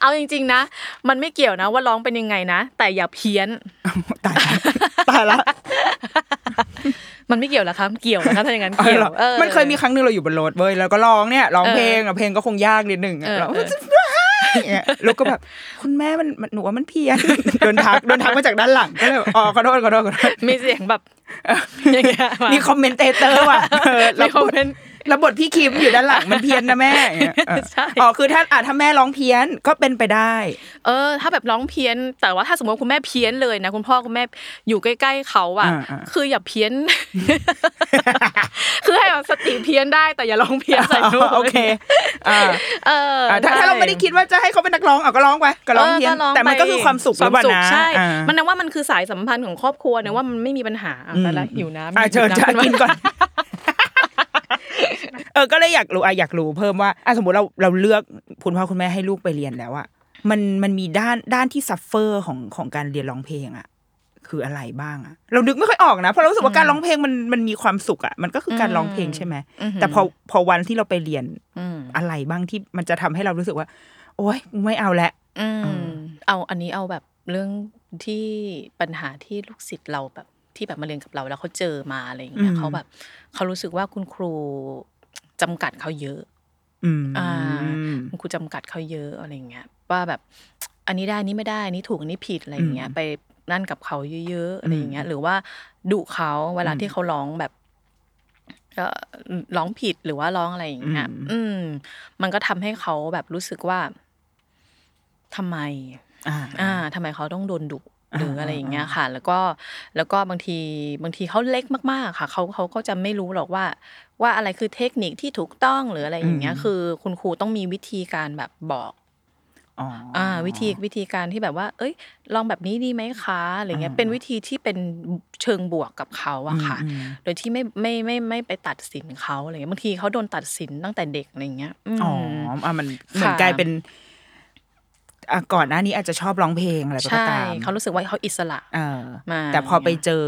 B: เอาจริง ๆ นะ มันไม่เกี่ยวนะว่าร้องเป็นยังไงนะ แต่อย่าเพี้ยน
A: ตายละตายละ
B: มันไม่เกี่ยวแล้วครับเกี่ยวนะคะถ้าอย่างนั้นเกี่ยวเออ
A: มันเคยมีครั้งหนึ่งเราอยู่บนรถเว้ยแล้วก็ร้องเนี่ยร้องเพลงอะเพลงก็คงยากนิดหนึ่งอะ
B: เออ
A: เรา
B: เออ
A: เนี่ยลูกก็แบบคุณแม่มันมันหนูว่ามันเพี้ยนโดนทักโดนทักมาจากด้านหลังก็เลยแบบอ๋อขอโทษขอโทษขอโทษ
B: มีเสียงแบบอย่างเงี้ยา
A: มีคอมเมนเตเตอร์ว่ะเออ
B: มีคอมเมนต์
A: แล้วบทพี่คิมอยู่ด้านหลังมันเพี้ยนนะแม่อย่างเงี้ยเออ
B: ใช่
A: อ๋อคือถ้าอะถ้าแม่ร้องเพี้ยนก็เป็นไปได้
B: เออ ถ้าแบบร้องเพี้ยน แต่ว่าถ้าสมมติว่าคุณแม่เพี้ยนเลยนะคุณพ่อคุณแม่อยู่ใกล้ ๆเขาอะ
A: อ่าอ่า
B: คืออย่าเพี้ยน คือให้แบบสติเพี้ยนได้แต่อย่าร้องเพี้ยนใส่ลูก
A: โอเคอ่า
B: เออ
A: อะถ้าถ้าเราไม่ได้คิดว่าจะให้เขาเป็นนักร้องเอาก็ร้องไปก็ร้องเพี้ยน
B: ร้
A: แต่มันก็คือความสุขหรือเปล่า
B: ควม
A: นะ
B: ใช่
A: อ่า
B: มันนะว่ามันคือสายสัมพันธ์ของครอบครัวนะว่ามันไม่มีปัญหาอะแต่ละหิวน้ำ
A: อะเชิญ
B: หิว
A: จะำกินก่อน เออก็เลยอยากรู้อะอยากรู้เพิ่มว่าอะสมมติเราเราเลือกคุณพ่อคุณแม่ให้ลูกไปเรียนแล้วอะมันมันมีด้านด้านที่ suffer ของของการเรียนร้องเพลงอะคืออะไรบ้างอะเรานึกไม่ค่อยออกนะเพราะเรารู้สึกว่าการร้องเพลงมันมันมีความสุขอะมันก็คือการร้องเพลงใช่ไหมแต่พอพอวันที่เราไปเรียน
B: อืม
A: อะไรบ้างที่มันจะทำให้เรารู้สึกว่า โอ๊ยไม่เอาละ
B: อืมเอาอันนี้เอาแบบเรื่องที่ปัญหาที่ลูกศิษย์เราแบบ ที่แบบมาเรียนกับเราแล้วเขาเจอมาอะไรอย่างเงี้ย
A: อืม
B: เขาแบบเขารู้สึกว่าคุณครูจำกัดเขาเยอะ
A: อืม
B: อ่าคุณครูจำกัดเขาเยอะอะไรอย่างเงี้ยว่าแบบอันนี้ได้อันนี้ไม่ได้อันนี้ถูกอันนี้ผิดอะไรอย่างเงี้ย
A: อืม
B: ไปนั่นกับเขาเยอะๆอะไรอย่างเงี้ย หรือว่าดุเขาเวลา
A: อืม
B: ที่เขาร้องแบบเอ่อร้องผิดหรือว่าร้องอะไรอย่างเงี้ย
A: อืม
B: อืมมันก็ทำให้เขาแบบรู้สึกว่าทำไม
A: อ่า
B: อ่าทำไมเขาต้องโดนดุ หรืออะไรอย่างเงี้ย
A: อ่า
B: ค่ะ แล้วก็แล้วก็บางทีบางทีเขาเล็กมากๆค่ะเขาเขาก็จะไม่รู้หรอกว่า ว่าอะไรคือเทคนิคที่ถูกต้องหรืออะไรอย่างเงี้ย คือ คุณครูต้องมีวิธีการแบบบอก
A: อ๋อ
B: อ่าวิธีวิธีการที่แบบว่า เอ้ย ลองแบบนี้ดีไหมคะอะไรเงี้ย
A: อ่า
B: เป็นวิธีที่เป็นเชิงบวกกับเขาอะค่ะ
A: อืมอืม
B: โดยที่ไม่ไม่ไม่ไม่ไปตัดสินเขาอะไรเงี้ยบางทีเขาโดนตัดสินตั้งแต่เด็กอะไรเงี้ยม
A: อ๋ออะมันเหมือน
B: ค่ะ
A: กลายเป็นอะ ก่อนหน้านี้อาจจะชอบร้องเพลงอะไรก็
B: ใช่
A: ตาม
B: เขารู้สึกว่าเขาอิสระ
A: เออ
B: มา
A: แต่พอไปเจอ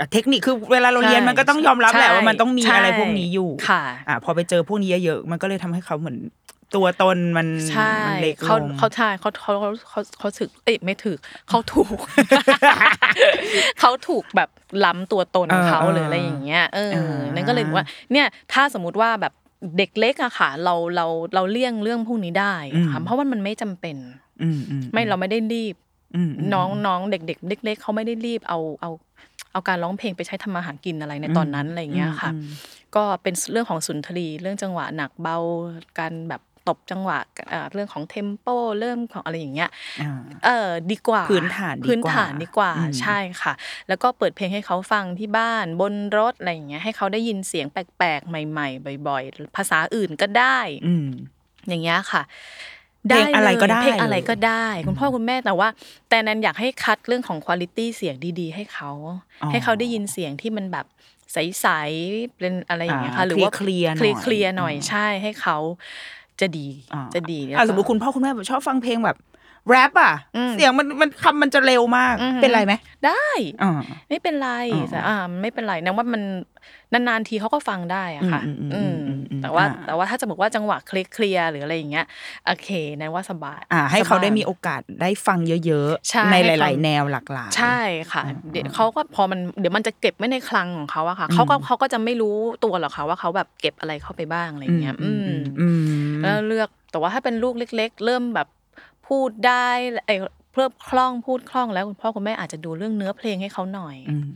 A: อะเทคนิคคือเวลาเราเรียน
B: ใช่
A: มันก็ต้องยอมรับแหละว่ามันต้องมี
B: ใช่
A: อะไรพวกนี้อยู่
B: ค่ะ
A: อะพอไปเจอพวกนี้เยอะๆมันก็เลยทำให้เขาเหมือนตัวตนมัน
B: ใช่
A: มันเล็กล
B: เขา
A: ง
B: เขาใช่เขาเขาเขาเขาเขาถึกเอ้ยไม่ถึกเขาถูก เขาถูกแบบล้ำตัวตน
A: เออ
B: เขา
A: เออ
B: หรืออะไรอย่างเงี้ยเออ
A: เออ
B: นั่นก็เลยบอกว่า เนี่ยถ้าสมมติว่าแบบ เด็กเล็กอะค่ะ เราเราเราเลี่ยงเรื่องพวกนี้ได้อะค่ะเพราะว่ามันไม่จำเป็น
A: อืมอืม
B: ไม่เราไม่ได้รีบ
A: อืมม
B: น้องน้องเด็กเด็กเล็กๆเขาไม่ได้รีบเอาเอาเอาการร้องเพลงไปใช้ทำมาหากินอะไรในตอนนั้นอะไรอย่างเงี้ยค่ะ
A: อืม
B: ก็เป็นเรื่องของสุนทรีเรื่องจังหวะหนักเบาการแบบ ตบจังหวะอ่าเรื่องของเทมโปเริ่มของอะไรอย่างเงี้ย
A: อ่า
B: เออดีกว่า
A: พื้นฐานดีกว่า
B: พื้นฐานดีกว่า
A: อืม
B: ใช่ค่ะ แล้วก็เปิดเพลงให้เขาฟังที่บ้านบนรถอะไรอย่างเงี้ยให้เขาได้ยินเสียงแปลกๆ ใหม่ ๆ บ่อย ๆ ภาษาอื่นก็ได้
A: อืม
B: อย่างเงี้ยค่ะ
A: เพลงอะไรก็ได้
B: เพลงอะไรก็ได้
A: เลย
B: คุณพ่อคุณแม่แต่ว่า แต่แนนอยากให้คัดเรื่องของคุณ i t y เสียงดี ๆ ให้เขา
A: อ๋อ
B: ให้เขาได้ยินเสียงที่มันแบบใสๆเป็นอะไรอย่างเงี้ยค่ะ
A: อ่า
B: หรือว่า
A: เคลียร์ๆหน่อย
B: เคลียร์ๆหน่อย
A: อ่า
B: ใช่ให้เขา จะดี
A: อ่า
B: จะดี
A: อะสมมติคุณพ่อคุณแม่แบบชอบฟังเพลงแบบแรปอะ
B: อืม
A: เสียงมันมันคำมันจะเร็วมาก
B: อือหือ
A: เป็นไรไหม
B: ได้
A: อ่า
B: ไม่เป็นไร
A: อ๋อ
B: แต่อ่าไม่เป็นไรนะว่ามันนานๆทีเขาก็ฟังได้อะค่ะ
A: อืมอืมอื
B: อื
A: ม
B: ม
A: อืมอืม
B: แต่ว่า
A: อ่า
B: แต่ว่าถ้าจะบอกว่าจังหวะเคลียร์ๆหรืออะไรอย่างเงี้ยโอเคนะว่าสบาย
A: อ่า ให้เขา
B: สบย
A: ได้มีโอกาสได้ฟังเยอะ
B: ใช่
A: ๆในห
B: ให้ฟั
A: ลาย
B: ง
A: ๆแนวหลากหลาย
B: ใช่ค่ะ
A: อ่า
B: เดี๋ยวเขาก็พอมันเดี๋ยวมันจะเก็บไว้ในคลังของเขาอะค่ะเขาก็เขาก็จะไม่รู้ตัวหรอกค่ะว่าเขาแบบเก็บอะไรเข้าไปบ้างอะไรอย่างเงี้ย อืม
A: อืม
B: แล้วเลือกแต่ว่าถ้าเป็นลูกเล็ก ๆ เริ่มแบบพูดได้ไอ้เพิ่มคล่องพูดคล่องแล้วคุณพ่อคุณแม่อาจจะดูเรื่องเนื้อเพลงให้เขาหน่อย
A: อืม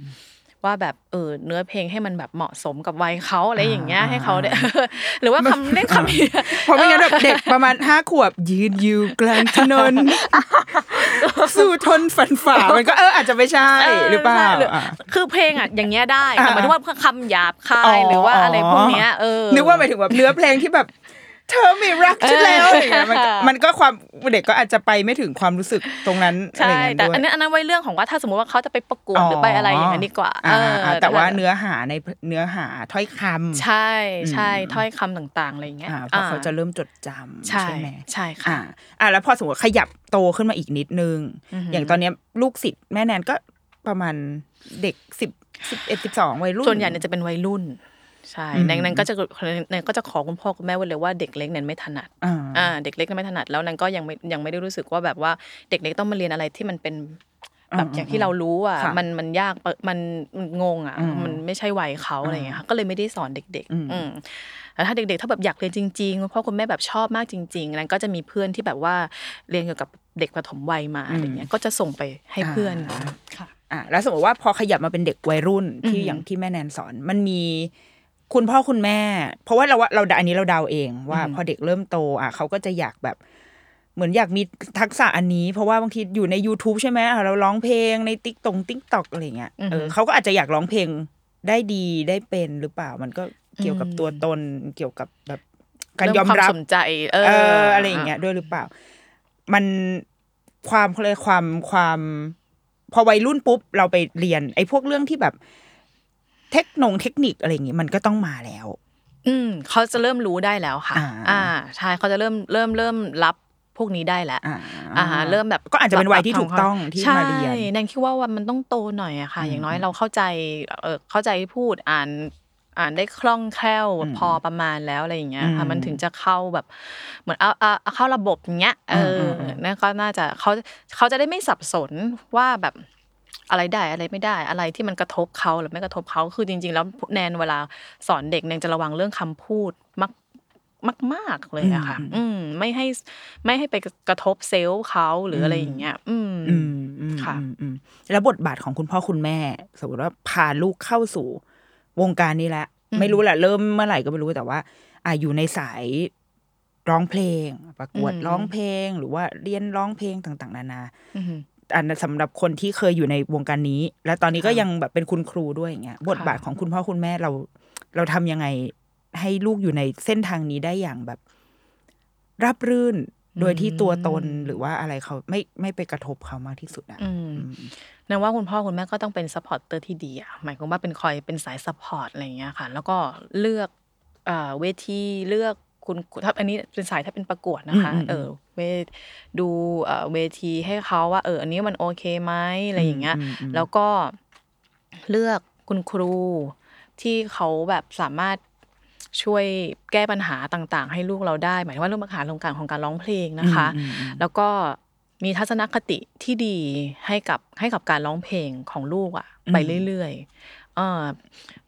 B: ว่าแบบเออเนื้อเพลงให้มันแบบเหมาะสมกับวัยเขาอะไรอย่างเงี้ย
A: อ่า
B: ให้เขาได้หรือว่าคำเล่นคำ
A: เพราะไม่งั้นแบบเด็กประมาณห้าขวบยืนอยู่กลางถนนสู้ทนฝันฝ่ามันก็เอออาจจะไม่ใช่หรือเปล่า
B: ใช่
A: อะ
B: คือเพลงอะอย่างเงี้ยได้
A: อ่า
B: แต่หมายถึงว่าคำหยาบคา
A: อ๋
B: ย
A: อ
B: หรือว่าอะไรพวกเนี้ยเออ
A: นึกว่าหมายถึงแบบเนื้อเพลงที่แบบ เธอไม่รักฉันแล้วอะไรอย่างเงี้ยมันก็มันก็ความเด็กก็อาจจะไปไม่ถึงความรู้สึกตรงนั้นอะไร
B: ใช่
A: อย่างเงี้ย
B: แต่
A: ด้วย
B: อันนั้นอันนั้นไว้เรื่องของว่าถ้าสมมติว่าเขาจะไปประกวดหรือไปอะไรอย่างนั้นดีกว่า
A: อ่
B: เออ
A: แต่ว่าเนื้อหาในเนื้อหาถ้อยคำ
B: ใช่ใช่
A: อืม
B: ถ้อยคำต่างๆอะไรอย่างเงี้ย
A: อ่าเพราะเขาจะ
B: อ่
A: เริ่มจดจำ
B: ใช่
A: ใช่ไหม
B: ใช่ค่ะ
A: อ่าอ่าแล้วพอสมมติขยับโตขึ้นมาอีกนิดนึง
B: อือหือ
A: อย่างตอนเนี้ยลูกศิษย์แม่แนนก็ประมาณเด็กสิบสิบเอ็ดสิบสองวัยรุ่น
B: ส่วนใหญ่เนี่ยจะเป็นวัยรุ่น ใช่ดังนั้นก็จะนันก็จะขอคุณพ่อคุณแม่ไว้เลยว่าเด็กเล็กเนี่ยไม่ถนัด
A: อ่า
B: อ่าเด็กเล็กเนี่ยไม่ถนัดแล้วนันก็ยังไม่ยังไม่ได้รู้สึกว่าแบบว่าเด็กเล็กต้องมาเรียนอะไรที่มันเป็นแบบอย่างที่เรารู้อะ
A: ค่ะ
B: มันมันยากเปิดมันมันงงอะ
A: อืม
B: มันไม่ใช่วัยเขาอะไรอย่างเงี้ยค่ะก็เลยไม่ได้สอนเด็ก
A: อืม
B: ๆอืมแต่ถ้าเด็กๆ ถ้าแบบอยากเรียนจริงๆคุณพ่อคุณแม่แบบชอบมากจริงๆนั้นก็จะมีเพื่อนที่แบบว่าเรียนเกี่ยวกับเด็กปฐมวัยมาอะไรเงี้ยก็จะส่งไปให้เพื่อนค่ะ
A: อะแล้วสมมติว่าพอขยับมาเป็นเด็กวัยรุ่นที่
B: อืม
A: อย่างที่แม่แนนสอนมันมี คุณพ่อคุณแม่ เพราะว่าเราว่าเราอันนี้เราเดาเองว่า พอเด็กเริ่มโต อะเขาก็จะอยากแบบเหมือนอยากมีทักษะอันนี้ เพราะว่าบางทีอยู่ใน YouTube ใช่ไหมอะเราร้องเพลงในติ๊กตง TikTok อะไรเงี้ย
B: อือฮึ
A: เออเขาก็อาจจะอยากร้องเพลงได้ดีได้เป็นหรือเปล่า มันก็เกี่ยวกับ
B: อืม
A: ตัวตนเกี่ยวกับแบบการยอม
B: รับควา
A: ม
B: สนใจเอ
A: เอ
B: อ
A: อ อะไรอย่างเงี้ยด้วยหรือเปล่า มันความเขาเลยกความความ พอวัยรุ่นปุ๊บ เราไปเรียน ไอ้พวกเรื่องที่แบบ เทคนงเทคนิคอะไรอย่างงี้มันก็ต้องมาแล้ว
B: อืมเขาจะเริ่มรู้ได้แล้วค่ะ
A: อ่า
B: อ่าใช่เขาจะเริ่มเริ่มเริ่มรับพวกนี้ได้แล้ว
A: อ่า
B: อ่าฮะเริ่มแบบ
A: ก็อาจจะเป็นวัยที่ถูกต้องที่
B: ใช่
A: มาเรียน
B: แนนคิดว่าวันมันต้องโตหน่อยอะค่ะ
A: อืม
B: อย่างน้อยเราเข้าใจเออเข้าใจพูดอ่านอ่านได้คล่องแคล่ว
A: อืม
B: พอประมาณแล้วอะไรอย่างเงี้ยค่ะ
A: อืม
B: มันถึงจะเข้าแบบเหมือนเอาเอาเอาเข้าระบบอย่างเงี้ยเอออ
A: มอืม
B: นั่นก็น่าจะเขาเขาจะได้ไม่สับสนว่าแบบ อะไรได้อะไรไม่ได้อะไรที่มันกระทบเขาหรือไม่กระทบเขาคือจริง ๆ แล้วแนนเวลาสอนเด็กแนนจะระวังเรื่องคำพูดมากมาก ๆ เลยอะค่ะ อืม ไม่ให้ไม่ให้ไปกระทบเซลล์เขาหรืออะไรอย่างเงี้ย อืม
A: อืมอืม
B: ค่ะ
A: อืมอืมแล้วบทบาทของคุณพ่อคุณแม่ สมมติว่าพาลูกเข้าสู่ วงการนี้แล้ว
B: อืม
A: ไม่รู้แหละเริ่มเมื่อไหร่ก็ไม่รู้แต่ว่า อ่าอยู่ในสายร้องเพลง ประกวดร้องเพลง หรือว่าเรียนร้องเพลงต่าง ๆ นานา
B: อืม
A: อันนั้นสำหรับคนที่เคยอยู่ในวงการนี้ และตอนนี้ก็
B: ค่ะ
A: ยังแบบเป็นคุณครูด้วยอย่างเงี้ยบทบาท
B: ค่ะ
A: ของคุณพ่อคุณแม่เรา เราทำยังไงให้ลูกอยู่ในเส้นทางนี้ได้อย่างแบบราบรื่นโดยที่ตัวตนหรือว่าอะไรเขาไม่ไม่ไปกระทบเขามากที่สุดอะ
B: อืมนั่นว่าคุณพ่อคุณแม่ก็ต้องเป็น supporter ที่ดีอะหมายความว่าเป็นคอยเป็นสาย support อะไรอย่างเงี้ยค่ะ แล้วก็เลือกเอ่อเวทีเลือก คุณถ้าอันนี้เป็นสายถ้าเป็นประกวดนะคะ
A: อืมอืม
B: เออเวดูเอ่อเวทีให้เขาว่า เออ อันนี้มันโอเคไหมอะไรอย่างเงี้ย
A: อืมอืม
B: แล้วก็เลือกคุณครูที่เขาแบบสามารถช่วยแก้ปัญหาต่าง ๆ ให้ลูกเราได้ หมายถึงว่าเรื่องปัญหาของการของการร้องเพลงนะคะ
A: อืมอืมอืม
B: แล้วก็มีทัศนคติที่ดีให้กับให้กับการร้องเพลงของลูกอะ
A: อืม
B: ไปเรื่อยๆเอ่อ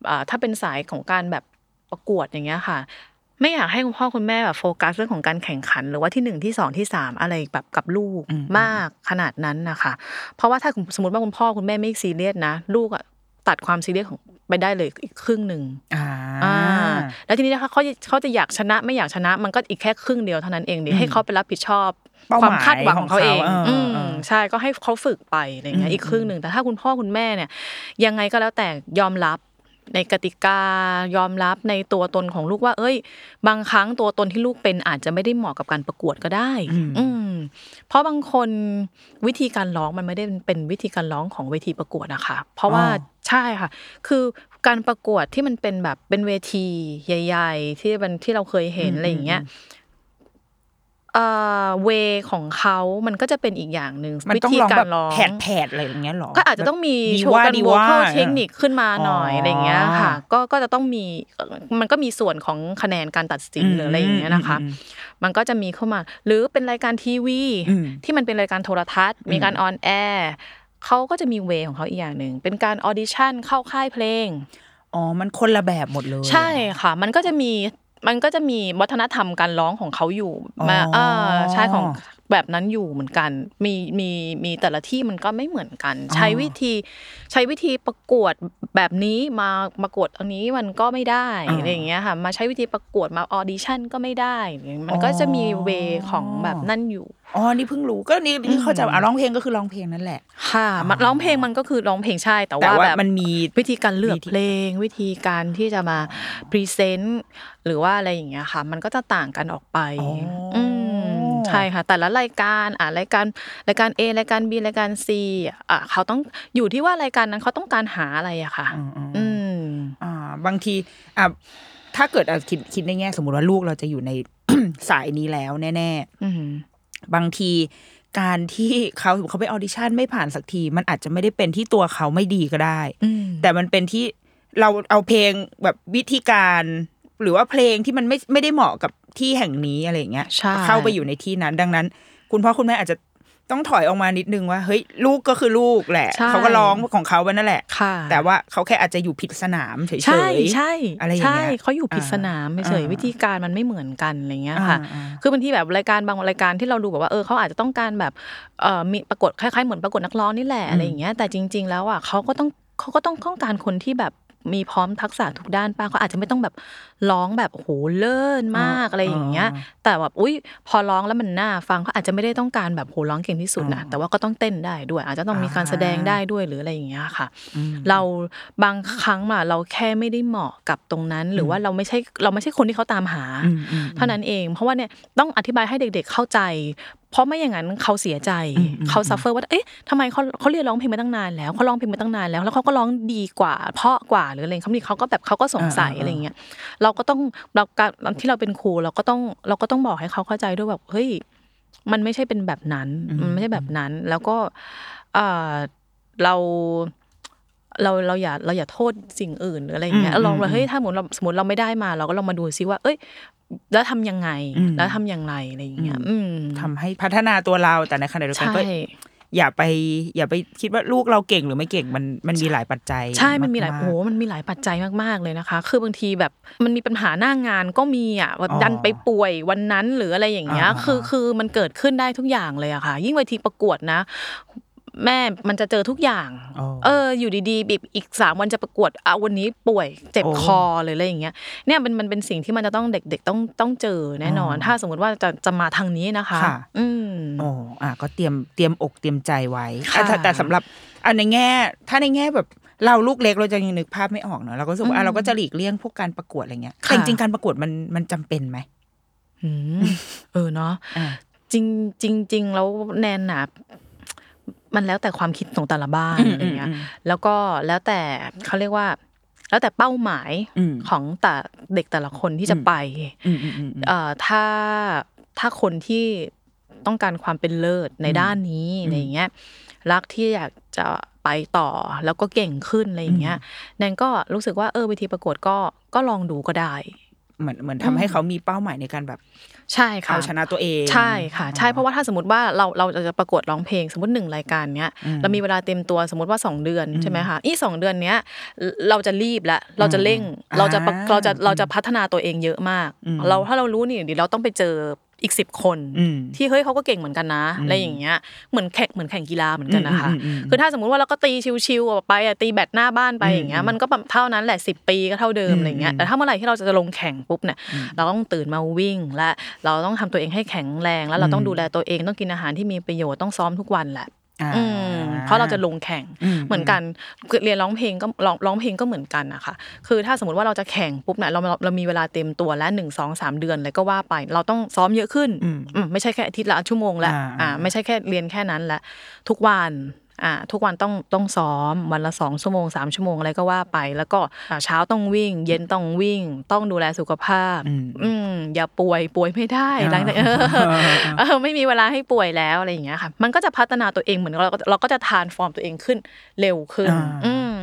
B: อ่าถ้าเป็นสายของการแบบประกวดอย่างเงี้ยค่ะ ไม่อยากให้คุณพ่อคุณแม่แบบโฟกัสเรื่องของการแข่งขัน หรือว่าที่หนึ่งที่สองที่สามอะไรแบบกับลูก
A: อืม
B: มากขนาดนั้นนะคะ เพราะว่าถ้าสมมติว่าคุณพ่อคุณแม่ไม่ซีเรียสนะ ลูกอะตัดความซีเรียสของไปได้เลยอีกครึ่งหนึ่ง
A: อ่า
B: อ่าแล้วทีนี้นะคะเขาเขาจะอยากชนะไม่อยากชนะมันก็อีกแค่ครึ่งเดียวเท่านั้นเองเดี๋ยวให้เขาไปรับผิดชอบ
A: เป้าห
B: ความ
A: มาย
B: คาดหวังของเขาเอง
A: ของเขาเอออื
B: อืม
A: เออ
B: ใช่ก็ให้เขาฝึกไปอะไรเงี้
A: อื
B: ย
A: ม
B: อีกครึ่งหนึ่งแต่ถ้าคุณพ่อคุณแม่เนี่ย ยังไงก็แล้วแต่ยอมรับ ในกติกายอมรับในตัวตนของลูกว่า เอ้ย บางครั้งตัวตนที่ลูกเป็นอาจจะไม่ได้เหมาะกับการประกวดก็ได้ อืมเพราะบางคนวิธีการร้องมันไม่ได้เป็นวิธีการร้องของเวทีประกวดนะคะเพราะว่า
A: อ๋อ
B: ใช่ค่ะ คือการประกวดที่มันเป็นแบบเป็นเวทีใหญ่ ๆ ที่มันที่เราเคยเห็นอะไรอย่างเงี้ย เอ่อเวของเขามันก็จะเป็นอีกอย่างหนึ่ง
A: มัน
B: วิ
A: ต้อง
B: ธี
A: ร้อง
B: กา
A: แบ
B: ร
A: บ
B: ร้อง
A: แผดแผดๆอะไรอย่างเงี้ยหรอ
B: ก็อาจจะต้องมี
A: แบบ
B: โชว์กัน
A: ดี
B: ว
A: ว่า
B: อ
A: ดี
B: ลเทคนิคขึ้นมาหน่อย
A: อ๋ออ
B: อะไรอย่างเงี้ยค่ะ ก็ก็จะต้องมีเอ่อมันก็มีส่วนของคะแนนการตัดสินหรืออะไรอย่างเงี้ยนะคะ
A: อืม
B: มันก็จะมีเข้ามา หรือเป็นรายการทีวี
A: อืม
B: ที่มันเป็นรายการโทรทัศน์ มีการ on air เขาก็จะมี way ของเขาอีกอย่างหนึ่งเป็นการ audition เข้าค่ายเพลง
A: อ๋อ มันคนละแบบหมดเลย
B: ใช่ค่ะ มันก็จะมี มันก็จะมีวัฒนธรรมการร้องของเขาอยู่
A: อ๋อ
B: มาเออใช่ของ แบบนั้นอยู่เหมือนกัน มีมีมีแต่ละที่มันก็ไม่เหมือนกัน ใช้วิธีใช้วิธีประกวดแบบนี้มาประกวดอันนี้มันก็ไม่ได้
A: อ่า
B: อะไรอย่างเงี้ยค่ะมาใช้วิธีประกวดมา audition ก็ไม่ได้ มันก็จะมี way ของแบบนั่นอยู่
A: อ๋อนี่เพิ่งรู้ก็นี่นี่เข้าใจว่าอะร้องเพลงก็คือร้องเพลงนั่นแหละ
B: ค่ะมันร้องเพลงมันก็คือร้องเพลงใช่แต่
A: แต่
B: ว่า
A: ว่า
B: แบบ
A: มันมี
B: วิธีการเลือก
A: วิธี
B: เพลง วิธีการที่จะมา present หรือว่าอะไรอย่างเงี้ยค่ะ มันก็จะต่างกันออกไป
A: อ๋ออื
B: ม ใช่ค่ะ แต่ละรายการอะรายการรายการ A รายการ B รายการ C อะเขาต้องอยู่ที่ว่ารายการนั้นเขาต้องการหาอะไรอะค่ะ
A: อืมอืม
B: อืม
A: อ่าบางทีอะถ้าเกิดอะคิดคิดในแง่สมมติว่าลูกเราจะอยู่ในสายนี้แล้วแน่
B: อืม
A: ๆบางทีการที่เขาเขาไปออดิชั่นไม่ผ่านสักที มันอาจจะไม่ได้เป็นที่ตัวเขาไม่ดีก็ได้
B: อืม
A: แต่มันเป็นที่เราเอาเพลงแบบวิธีการ หรือว่าเพลงที่มันไม่ไม่ได้เหมาะกับที่แห่งนี้อะไรอย่างเงี้ย
B: ใช่
A: เข้าไปอยู่ในที่นั้น ดังนั้น คุณพ่อคุณแม่อาจจะต้องถอยออกมานิดนึงว่าเฮ้ยลูกก็คือลูกแหละ
B: ใช่
A: เขาก็ร้องของเขาไปนั่นแหละ
B: ค่ะ
A: แต่ว่าเขาแค่อาจจะอยู่ผิดสนามเฉยๆ
B: ใช่ใช่
A: อะไรอย่างเงี้ย
B: ใช่เขาอยู่ผิด
A: อ่า
B: สนามเฉย
A: อ่า
B: ๆวิธีการมันไม่เหมือนกันอะไรเงี้ยค่ะ
A: อ่าอ่า
B: คือบางทีแบบรายการบางรายการที่เราดูแบบว่าเออเขาอาจจะต้องการแบบเอ่อมีประกวดคล้ายๆเหมือนประกวดนักร้องนี่แหละอะไรอย่างเงี้ยแต่จริง ๆ แล้วอะเขาก็ต้องเขาก็ต้องต้องการคนที่แบบ มีพร้อมทักษะทุกด้านป้าเขาอาจจะไม่ต้องแบบร้องแบบโอ้โหเลิศมากอะไรอย่างเงี้ย แต่แบบอุ้ยพอร้องแล้วมันน่าฟังเขาอาจจะไม่ได้ต้องการแบบโหร้องเก่งที่สุดนะแต่ว่าก็ต้องเต้นได้ด้วย อาจจะต้องมีการแสดงได้ด้วยหรืออะไรอย่างเงี้ยค่ะ เราบางครั้งอะเราแค่ไม่ได้เหมาะกับตรงนั้น หรือว่าเราไม่ใช่เราไม่ใช่คนที่เขาตามหา
A: อืมอืม
B: เท่านั้นเอง เพราะว่าเนี่ยต้องอธิบายให้เด็ก ๆเข้าใจ เพราะไม่อย่างนั้นเขาเสียใจเขา suffer ว่าเอ๊ะทำไมเขาเขาเรียนร้องเพลงมาตั้งนานแล้วเขาร้องเพลงมาตั้งนานแล้ว แล้วเขาก็ร้องดีกว่า เพราะกว่าหรืออะไรเขาเขาก็แบบเขาก็สงสัย
A: อ่าๆ
B: อะไรอย่างเงี้ยเราก็ต้องเราการที่เราเป็นครูเราก็ต้องเราก็ต้องบอกให้เขาเข้าใจด้วยแบบเฮ้ยมันไม่ใช่เป็นแบบนั้นมันไม่ใช่แบบนั้น แล้วก็เอ่อเรา เราเราอย่าเราอย่าโทษสิ่งอื่นหรืออะไรอย่างเงี้ย
A: อืม
B: ลองว่า
A: อืม
B: เฮ้ยถ้าสมมติเราสมมติเราไม่ได้มา เราก็ลองมาดูซิว่า เอ้ย แล้วทำยังไง
A: อืม
B: แล้วทำอย่างไรอะไรอย่างเงี้ยอืม
A: ทำให้พัฒนาตัวเราแต่ในขณะเดียวกัน
B: ใช่
A: ก็อย่าไปอย่าไปคิดว่าลูกเราเก่งหรือไม่เก่งมันมันมีหลายปัจจัย
B: ใช่ มันมีหลาย
A: กๆ
B: โอ้โหมันมีหลายปัจจัยมากๆเลยนะคะ คือบางทีแบบมันมีปัญหาหน้างานก็มีอะแบบ
A: อ๋อ
B: ดันไปป่วยวันนั้นหรืออะไรอย่างเงี้ย
A: อ่า
B: คือคือมันเกิดขึ้นได้ทุกอย่างเลยอะค่ะ ยิ่งเวทีประกวดนะ แม่มันจะเจอทุกอย่าง
A: อ๋อ
B: เออ อยู่ดีๆบีบอีกสามวันจะประกวดอะวันนี้ป่วยเจ็บ
A: โอ้
B: คอเลยอะไรอย่างเงี้ยเนี่ยมันมันเป็นสิ่งที่มันจะต้องเด็กๆต้องต้องเจอแน่นอน
A: อ๋อ
B: ถ้าสมมติว่าจะจะมาทางนี้นะคะ
A: ค่ะ
B: อืม
A: โอ้อะก็เตรียมเตรียมอกเตรียมใจไว้
B: ค่ะ
A: อะแต่แต่สำหรับอันในแง่ ถ้าในแง่แบบเราลูกเล็กเราจะยังนึกภาพไม่ออกเนอะเราก็รู้สึกว่าอะเราก็จะหลีกเลี่ยงพวกการประกวดอะไรเงี้ยแต่จริงๆการประกวดมันมันจำเป็นไหม
B: อืมเออเนาะ
A: อ่า
B: จริงจริงจริงแล้วแนนน่ะ มันแล้วแต่ความคิดของแต่ละบ้าน
A: อืม
B: อะไรเงี้ย
A: อืม
B: แล้วก็แล้วแต่เขาเรียกว่า แล้วแต่เป้าหมาย
A: อืม
B: ของแต่เด็กแต่ละคนที่จะไป
A: อืมอืมอืมอืม
B: เอ่อถ้าถ้าคนที่ต้องการความเป็นเลิศในด้านนี้อะไรอย่างเงี้ยรักที่อยากจะไปต่อแล้วก็เก่งขึ้นอะไรอย่างเงี้ยแนนก็รู้สึกว่าเออเวทีประกวดก็ก็ลองดูก็ได้
A: เหมือนเหมือนทำให้เขามีเป้าหมายในการแบบ
B: ใช่ค่ะ
A: เอาชนะตัวเอง
B: ใช่ค่ะ ใช่เพราะว่าถ้าสมมติว่าเราเราจะประกวดร้องเพลงสมมติหนึ่งรายการเนี้ยเรามีเวลาเต็มตัวสมมติว่า 2 เดือนใช่ไหมคะอีสองเดือนเนี้ยเราจะรีบแล้วเราจะเร่ง
A: อ่า
B: เราจะประเราจะเราจะพัฒนาตัวเองเยอะมาก
A: อืม
B: เราถ้าเรารู้นี่เดี๋ยวเราต้องไปเจอ อีกสิบคน
A: อืม
B: ที่เฮ้ยเขาก็เก่งเหมือนกันนะอะไรอย่างเงี้ยเหมือนแข่งเหมือนแข่งกีฬาเหมือนกันนะคะ
A: อืมอืมอืม
B: คือถ้าสมมุติว่าเราก็ตีชิวๆออกไปอะตีแบตหน้าบ้านไปอย่างเงี้ย
A: อืม
B: มันก็เท่านั้นแหละสิบปีก็เท่าเดิม
A: อืม
B: อะไรเงี้ย
A: อืม
B: แต่ถ้าเมื่อไหร่ที่เราจะลงแข่งปุ๊บเนี่ยเราต้องตื่นมาวิ่งและเราต้องทำตัวเองให้แข็งแรง แล้วเราต้องดูแลตัวเองต้องกินอาหารที่มีประโยชน์ต้องซ้อมทุกวันแหละ
A: อ่า
B: อืม เพราะเราจะลงแข่ง
A: อืม
B: เหมือนกันคือเรียนร้องเพลงก็ร้องร้องเพลงก็เหมือนกันนะคะคือถ้าสมมติว่าเราจะแข่งปุ๊บเนี่ยเราเราเรามีเวลาเต็มตัวแล้วหนึ่งสองสามเดือนอะไรก็ว่าไป เราต้องซ้อมเยอะขึ้น
A: อืม
B: อืมไม่ใช่แค่อาทิตย์ละชั่วโมงละ
A: อ่า
B: อ่าไม่ใช่แค่เรียนแค่นั้นละทุกวันอ่า ทุกวันต้องต้องซ้อมวันละสองชั่วโมงสามชั่วโมงอะไรก็ว่าไป แล้วก็อ่าเช้าต้องวิ่ง เย็นต้องวิ่ง ต้องดูแลสุขภาพ
A: อืม
B: อืมอย่าป่วยป่วยไม่ได้
A: อ่า
B: หลังจากเออเออไม่มีเวลาให้ป่วยแล้วอะไรอย่างเงี้ยค่ะ มันก็จะพัฒนาตัวเองเหมือนเราก็เราก็จะทานฟอร์มตัวเองขึ้นเร็วขึ้น
A: อ่า
B: อืม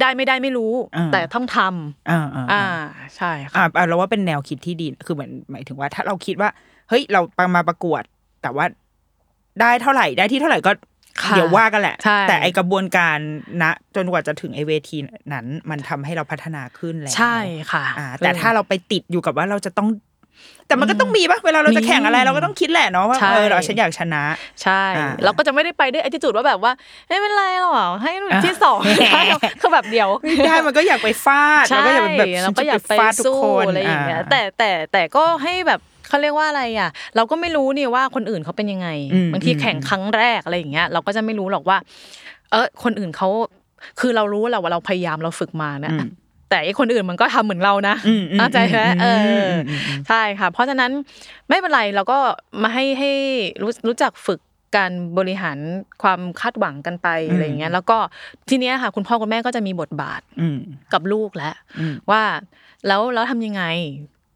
B: ได้ไม่ได้ไม่รู้
A: อ่า
B: แต่ต้องทำ
A: อ่าอ่า
B: อ่าใช่ค่ะ
A: อ่าอ่าเราว่าเป็นแนวคิดที่ดีคือเหมือนหมายถึงว่า ถ้าเราคิดว่า เฮ้ยเรามาประกวด แต่ว่าได้เท่าไหร่ได้ที่เท่าไหร่ก็
B: ค่ะ
A: เดี๋ยวว่ากันแหละ
B: ใช่
A: แต่ไอกระบวนการนะจนกว่าจะถึงไอเวทีนั้น มันทำให้เราพัฒนาขึ้นแล้ว
B: ใช่ค่ะ
A: อ่าแต่ถ้าเราไปติดอยู่กับว่าเราจะต้องแต่มันก็ต้องมีปะเวลาเราจะแข่งอะไร
B: มี
A: เราก็ต้องคิดแหละเนาะว่า
B: ใช่
A: เออเราฉันอยากชนะ
B: ใช่
A: อ่า
B: เราก็จะไม่ได้ไปด้วย attitude ว่าแบบว่าไม่เป็นไรหรอกให้ที่สองใช่คือแบบเดียว
A: ไม่ได้มันก็อยากไปฟาด
B: ใช่
A: เราก็อยากแบบ
B: เราก็อยากไป
A: ฟาดทุก
B: สู้
A: คน
B: อะไรอย่างเงี้ยาแต่แต่แต่ก็ให้แบบ เขาเรียกว่าอะไรอะ เราก็ไม่รู้นี่ว่าคนอื่นเขาเป็นยังไง
A: อืม
B: บางที
A: อืม
B: แข่งครั้งแรกอะไรอย่างเงี้ย เราก็จะไม่รู้หรอกว่า เออคนอื่นเขาคือเรารู้แหละว่าเราพยายามเราฝึกมานะ
A: อืม
B: แต่ไอ้คนอื่นมันก็ทำเหมือนเรานะ
A: อืมอืม
B: เข้าใจไหมเอออ
A: มอืมอืม
B: ใช่ค่ะ เพราะฉะนั้นไม่เป็นไรเราก็มาให้ให้รู้รู้จักฝึกการบริหารความคาดหวังกันไปอะไรอย่างเงี้ย แล้วก็ทีเนี้ยค่ะ คุณพ่อคุณแม่ก็จะมีบทบาท
A: อืม
B: กับลูกแล้ว
A: อืม
B: ว่าแล้วแล้วทำยังไง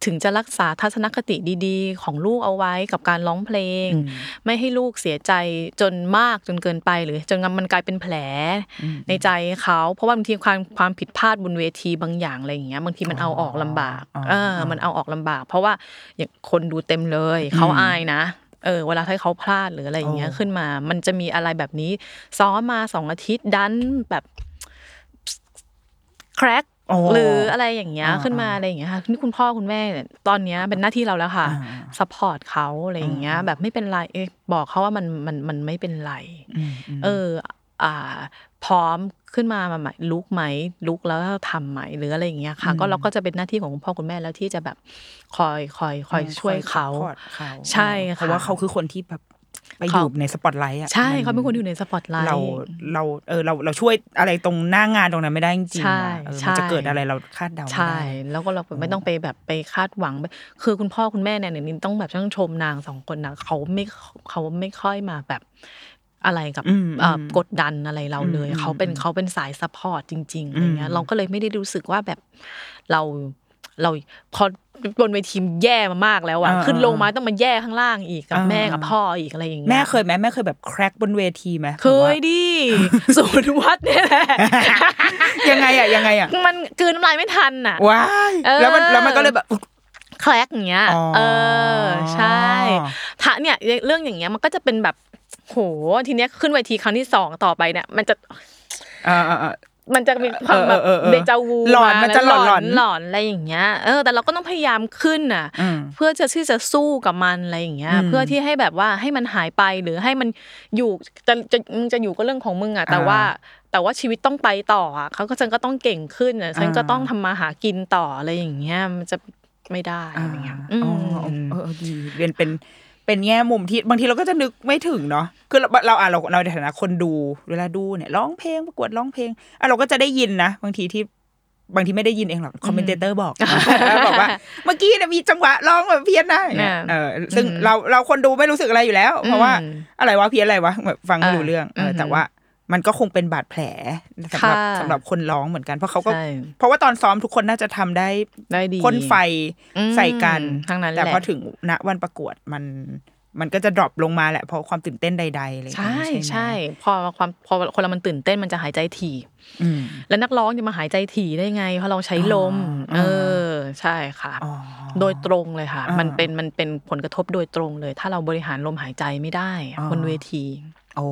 B: ถึงจะรักษาทัศนคติดีๆ ของลูกเอาไว้กับการร้องเพลง
A: อืม
B: ไม่ให้ลูกเสียใจจนมากจนเกินไปหรือจนมันกลายเป็นแผล ในใจเขาเพราะว่าบางทีความความผิดพลาดบนเวทีบางอย่างอะไรอย่างเงี้ยบางทีมันเอาออกลำบาก
A: อ๋อ
B: เออมันเอาออกลำบาก เพราะว่าอย่างคนดูเต็มเลยเขาอายนะเออเวลาที่เขาพลาดหรืออะไรอย่างเงี้ย
A: อ๋อ
B: ขึ้นมา มันจะมีอะไรแบบนี้ ซ้อมมาสองอาทิตย์ดันแบบ crack
A: อ๋อ
B: หรืออะไรอย่างเงี้ย
A: อ่า
B: ขึ้นมาอะไรอย่างเงี้ยค่ะนี่คุณพ่อคุณแม่เนี่ยตอนเนี้ยเป็นหน้าที่เราแล้วค่ะ
A: อ่า
B: support เขาอะไรอย่างเงี้ย แบบไม่เป็นไรเอ๊ะบอกเขาว่ามันมันมันไม่เป็นไร
A: อืมอืม
B: เออ อ่า พร้อมขึ้นมามาใหม่ลุกไหมลุกแล้วทำไหมหรืออะไรอย่างเงี้ยค่ะ ก็เราก็จะเป็นหน้าที่ของคุณพ่อคุณแม่แล้วที่จะแบบคอยคอยคอยช่วยเขา
A: คอย support เขา
B: ใช่ค่ะ
A: เพราะว่าเขาคือคนที่แบบ
B: เขาไปอ
A: ยู่ในสปอตไลท์อะ
B: ใช่
A: มะ
B: เขาเป็นคนที่อยู่ในสปอตไลท์
A: เราเราเออเราเราช่วยอะไรตรงหน้างานตรงนั้นไม่ได้จริงๆ
B: ใช่
A: อะเออ
B: ใช่
A: มันจะเกิดอะไรเราคาดเดาไม่
B: ใช่
A: ได้
B: แล้วก็เราไม่ต้องไปแบบไปคาดหวังแบบคือคุณพ่อคุณแม่เนี่ยนินต้องแบบต้องชมนางสองคนนะเขาไม่เขาไม่ค่อยมาแบบอะไรกับ
A: อืม
B: เอ่อ
A: อืม
B: กดดันอะไรเราเลย
A: อืม
B: เขาเป็น
A: อืม
B: เขาเป็นสาย support จริงๆอะไรเงี้
A: อื
B: ย
A: ม
B: เราก็เลยไม่ได้รู้สึกว่าแบบเราเราพอ บนเวทีแย่มามากแล้วอะ
A: อ่า
B: ขึ้นลงมาต้องมาแย่ข้างล่างอีกกับ
A: อ่า
B: แม่กับพ่ออีกอะไรอย่างเงี้ย
A: แม่เคยไหมแม่เคยแบบแครกบนเวทีไหม
B: เคยดิศูนย์วัดเนี่ยแหละ
A: ยังไงอะยังไงอะ
B: มันกลืนน้ำลายไม่ทันอะ
A: ว้าย
B: เออ
A: แล้วมันแล้วมันก็เลยแบบ
B: แคลกอย่างเงี้ย
A: อ๋อ
B: เออ ใช่ถ้าเนี่ยเรื่องอย่างเงี้ยมันก็จะเป็นแบบ โห ทีเนี้ยขึ้นเวทีครั้งที่สองต่อไปเนี่ย มันจะ
A: อ่าอ่าอ่า
B: มันจะมีความแบบ
A: เออเออเออ
B: เดจาวู
A: หลอนมันจะหลอน
B: ห
A: หล
B: ล
A: อ
B: อนนหลอนอะไรอย่างเงี้ยเออแต่เราก็ต้องพยายามขึ้นน่ะ
A: อืม
B: เพื่อจะที่จะสู้กับมันอะไรอย่างเงี้ย
A: อืม
B: เพื่อที่ให้แบบว่าให้มันหายไปหรือให้มันอยู่จะจะมึงจะอยู่ก็เรื่องของมึงอะ แต่
A: อ่า
B: ว่าแต่ว่าชีวิตต้องไปต่ออะเขาก็ฉันก็ต้องเก่งขึ้นอะฉันก็
A: อ่า
B: ต้องทำมาหากินต่ออะไรอย่างเงี้ยมันจะไม่ได้อะไรเงี้ย
A: อ๋อ
B: อืม
A: เออเออดีเป็นเป็น เป็นแง่มุมที่บางทีเราก็จะนึกไม่ถึงเนาะคือเราเราอะเราเราในฐานะคนดูเวลาดูเนี่ยร้องเพลงประกวดร้องเพลงอะเราก็จะได้ยินนะบางทีที่บางทีไม่ได้ยินเองหรอกคอมเมนเตอร์บอกบอกว่า เมื่อกี้เนี่ยมีจังหวะร้องแบบเพี้ยนนะอย่างเงี้ย
B: เนี่ย
A: เออซึ่งเราเราคนดูไม่รู้สึกอะไรอยู่แล้ว เพราะว่า
B: อืม
A: อะไรวะเพี้ยนอะไรวะแบบฟังไม่รู้
B: อ่า
A: เรื่องเอออ
B: ม
A: แต่ว่า มันก็คงเป็นบาดแผลสำหรับ
B: ค่ะ
A: สำหรับคนร้องเหมือนกัน เพราะเขาก็
B: ใช่
A: เพราะว่าตอนซ้อมทุกคนน่าจะทำได้
B: ได้ดี
A: พ่นไฟ
B: อืม
A: ใส่กัน
B: ทั้งนั้นแหละ
A: แต่พอถึงณวันประกวดมันมันก็จะดรอปลงมาแหละเพราะความตื่นเต้นใดๆอะไรอย่าง
B: ใช่
A: เงี้ยไหม
B: ใช่พอความพอคนเรามันตื่นเต้นมันจะหายใจถี่
A: อืม
B: แล้วนักร้องจะมาหายใจถี่ได้ไง เพราะเราใช้ลม
A: อ๋อ
B: เออ ใช่ค่ะ
A: อ๋อ
B: โดยตรงเลยค่ะ
A: อ่ามั
B: มันเป็นมันเป็นผลกระทบโดยตรงเลย ถ้าเราบริหารลมหายใจไม่ได้
A: อ๋อ
B: บนเวที
A: โอ้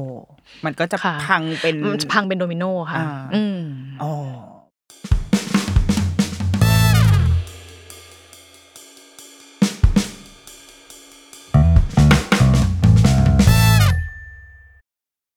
A: มันก็จะ
B: ค่ะ
A: พังเป็น
B: มันจะพังเป็นโดมิโนค่ะ
A: อ่า
B: อืม
A: อ๋อ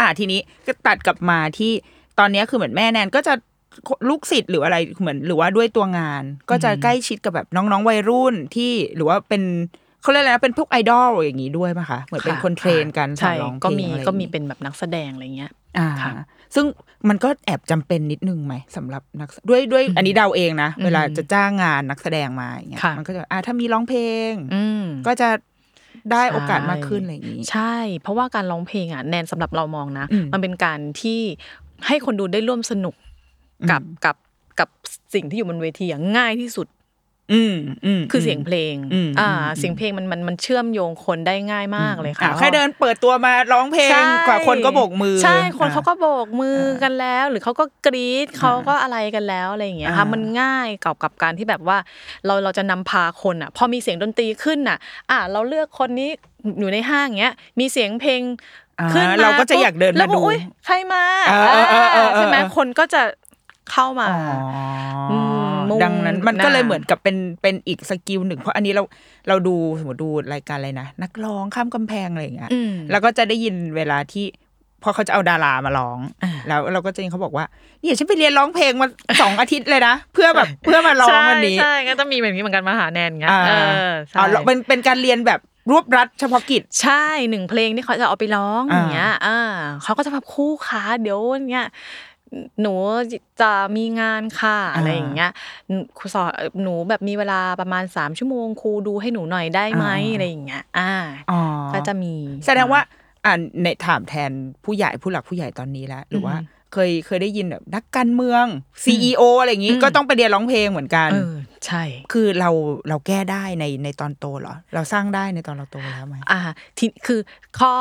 A: อะทีนี้ก็ตัดกลับมาที่ตอนเนี้ยคือเหมือนแม่แนนก็จะลูกศิษย์หรืออะไรเหมือนหรือว่าด้วยตัวงาน ก็จะใกล้ชิดกับแบบน้องๆวัยรุ่นที่หรือว่าเป็นเขาเรียกอะไรนะเป็นพวกไอดอลอย่างนี้ด้วยป่ะคะเหมือนเป็นคนเทรนกันสอ
B: ใช่
A: นร้องเพลง
B: ก็มี
A: อะไรอย่างงี้
B: ก็มีเป็นแบบนักแสดงอะไรเงี้ย
A: อ่า
B: ค่ะ
A: ซึ่งมันก็แอบจำเป็นนิดนึงไหมสำหรับนักด้วยด้วยอันนี้เดาเองนะ เวลาจะจ้างงานนักแสดงมาอย่างเงี้ย
B: ค่ะ
A: มันก็จะอ่าถ้ามีร้องเพลง
B: อืม
A: ก็จะ ได้โอกาสมากขึ้นอะไรอย่างนี้
B: ใช่ เพราะว่าการร้องเพลงอะแนนสำหรับเรามองนะ
A: อืม
B: มันเป็นการที่ให้คนดูได้ร่วมสนุกกับ
A: อืม
B: กับกับสิ่งที่อยู่บนเวทีอย่างง่ายที่สุด
A: อืมอืม
B: คือเสียงเพลง
A: อืม
B: อ่า
A: อืม
B: เสียงเพลงมันมันมันเชื่อมโยงคนได้ง่ายมากเลยค่ะ
A: อะแค่เดินเปิดตัวมาร้องเพลง
B: ใช่
A: กว่าคนก็โบกมือ
B: ใช่คน
A: อะ
B: เขาก็โบกมือกันแล้ว หรือเขาก็กรี๊ดเขาก็อะไรกันแล้วอะไรอย่างเงี้ยค่ะ
A: อ่ามั
B: มันง่ายกับกับการที่แบบว่า เราเราจะนำพาคนอะ พอมีเสียงดนตรีขึ้นอะ อะเราเลือกคนนี้อยู่ในห้างเงี้ยมีเสียงเพลง
A: อ่า
B: ขึ้นมา
A: เราก็จะอยากเดิน
B: แล้ว
A: มาดู
B: อุ๊ยใครมา
A: เออเออเออเออ
B: ใช่ไหม
A: เออ
B: คนก็จะ เข้ามา
A: อ๋ออ
B: มมุ่ง
A: ดังนั้นมันก็เลย
B: หน้า
A: เหมือนกับเป็นเป็นอีกสกิลหนึ่ง เพราะอันนี้เราเราดูสมมติดูรายการอะไรนะ นักร้องข้ามกำแพงอะไรอย่างเงี้ย
B: อืม
A: แล้วก็จะได้ยินเวลาที่พอเขาจะเอาดารามาร้อง
B: อ่า
A: แล้วเราก็จะยินเขาบอกว่าเนี่ยฉันไปเรียนร้องเพลงมาสองอาทิตย์เลยนะ เพื่อแบบเพื่อมาร้องวันนี้
B: ใช่ใช่ก็ต้องมีแบบนี้เหมือนกันมาหาแนนเงี้ย
A: อ่า
B: เออใช่
A: อ๋อเป็นเป็นการเรียนแบบรวบรัดเฉพาะกิจ
B: ใช่หนึ่งเพลงที่เขาจะเอาไปร้อง
A: อ่า
B: อย่างเงี้ยอ่าเขาก็จะแบบคู่ขาเดี๋ยวเนี้ย หนูจะมีงานค่ะอะไรอย่างเงี้ยครูสอนหนูแบบมีเวลาประมาณสามชั่วโมงครูดูให้หนูหน่อยได้ไหมอะไรอย่างเงี้ย อ่า
A: อ๋อ
B: ก็จะมี
A: แสดงว่าอ่าในถามแทนผู้ใหญ่ผู้หลักผู้ใหญ่ตอนนี้แล้วหรือว่า
B: อืม
A: เคยเคยได้ยินแบบนักการเมือง CEO อะไรอย่างงี้
B: อืม
A: ก็ต้องไปเรียนร้องเพลงเหมือนกัน
B: เออใช่
A: คือเราเราแก้ได้ในในตอนโตเหรอ เราสร้างได้ในตอนเราโตแล้วไหม
B: อ่าที่คือข้อ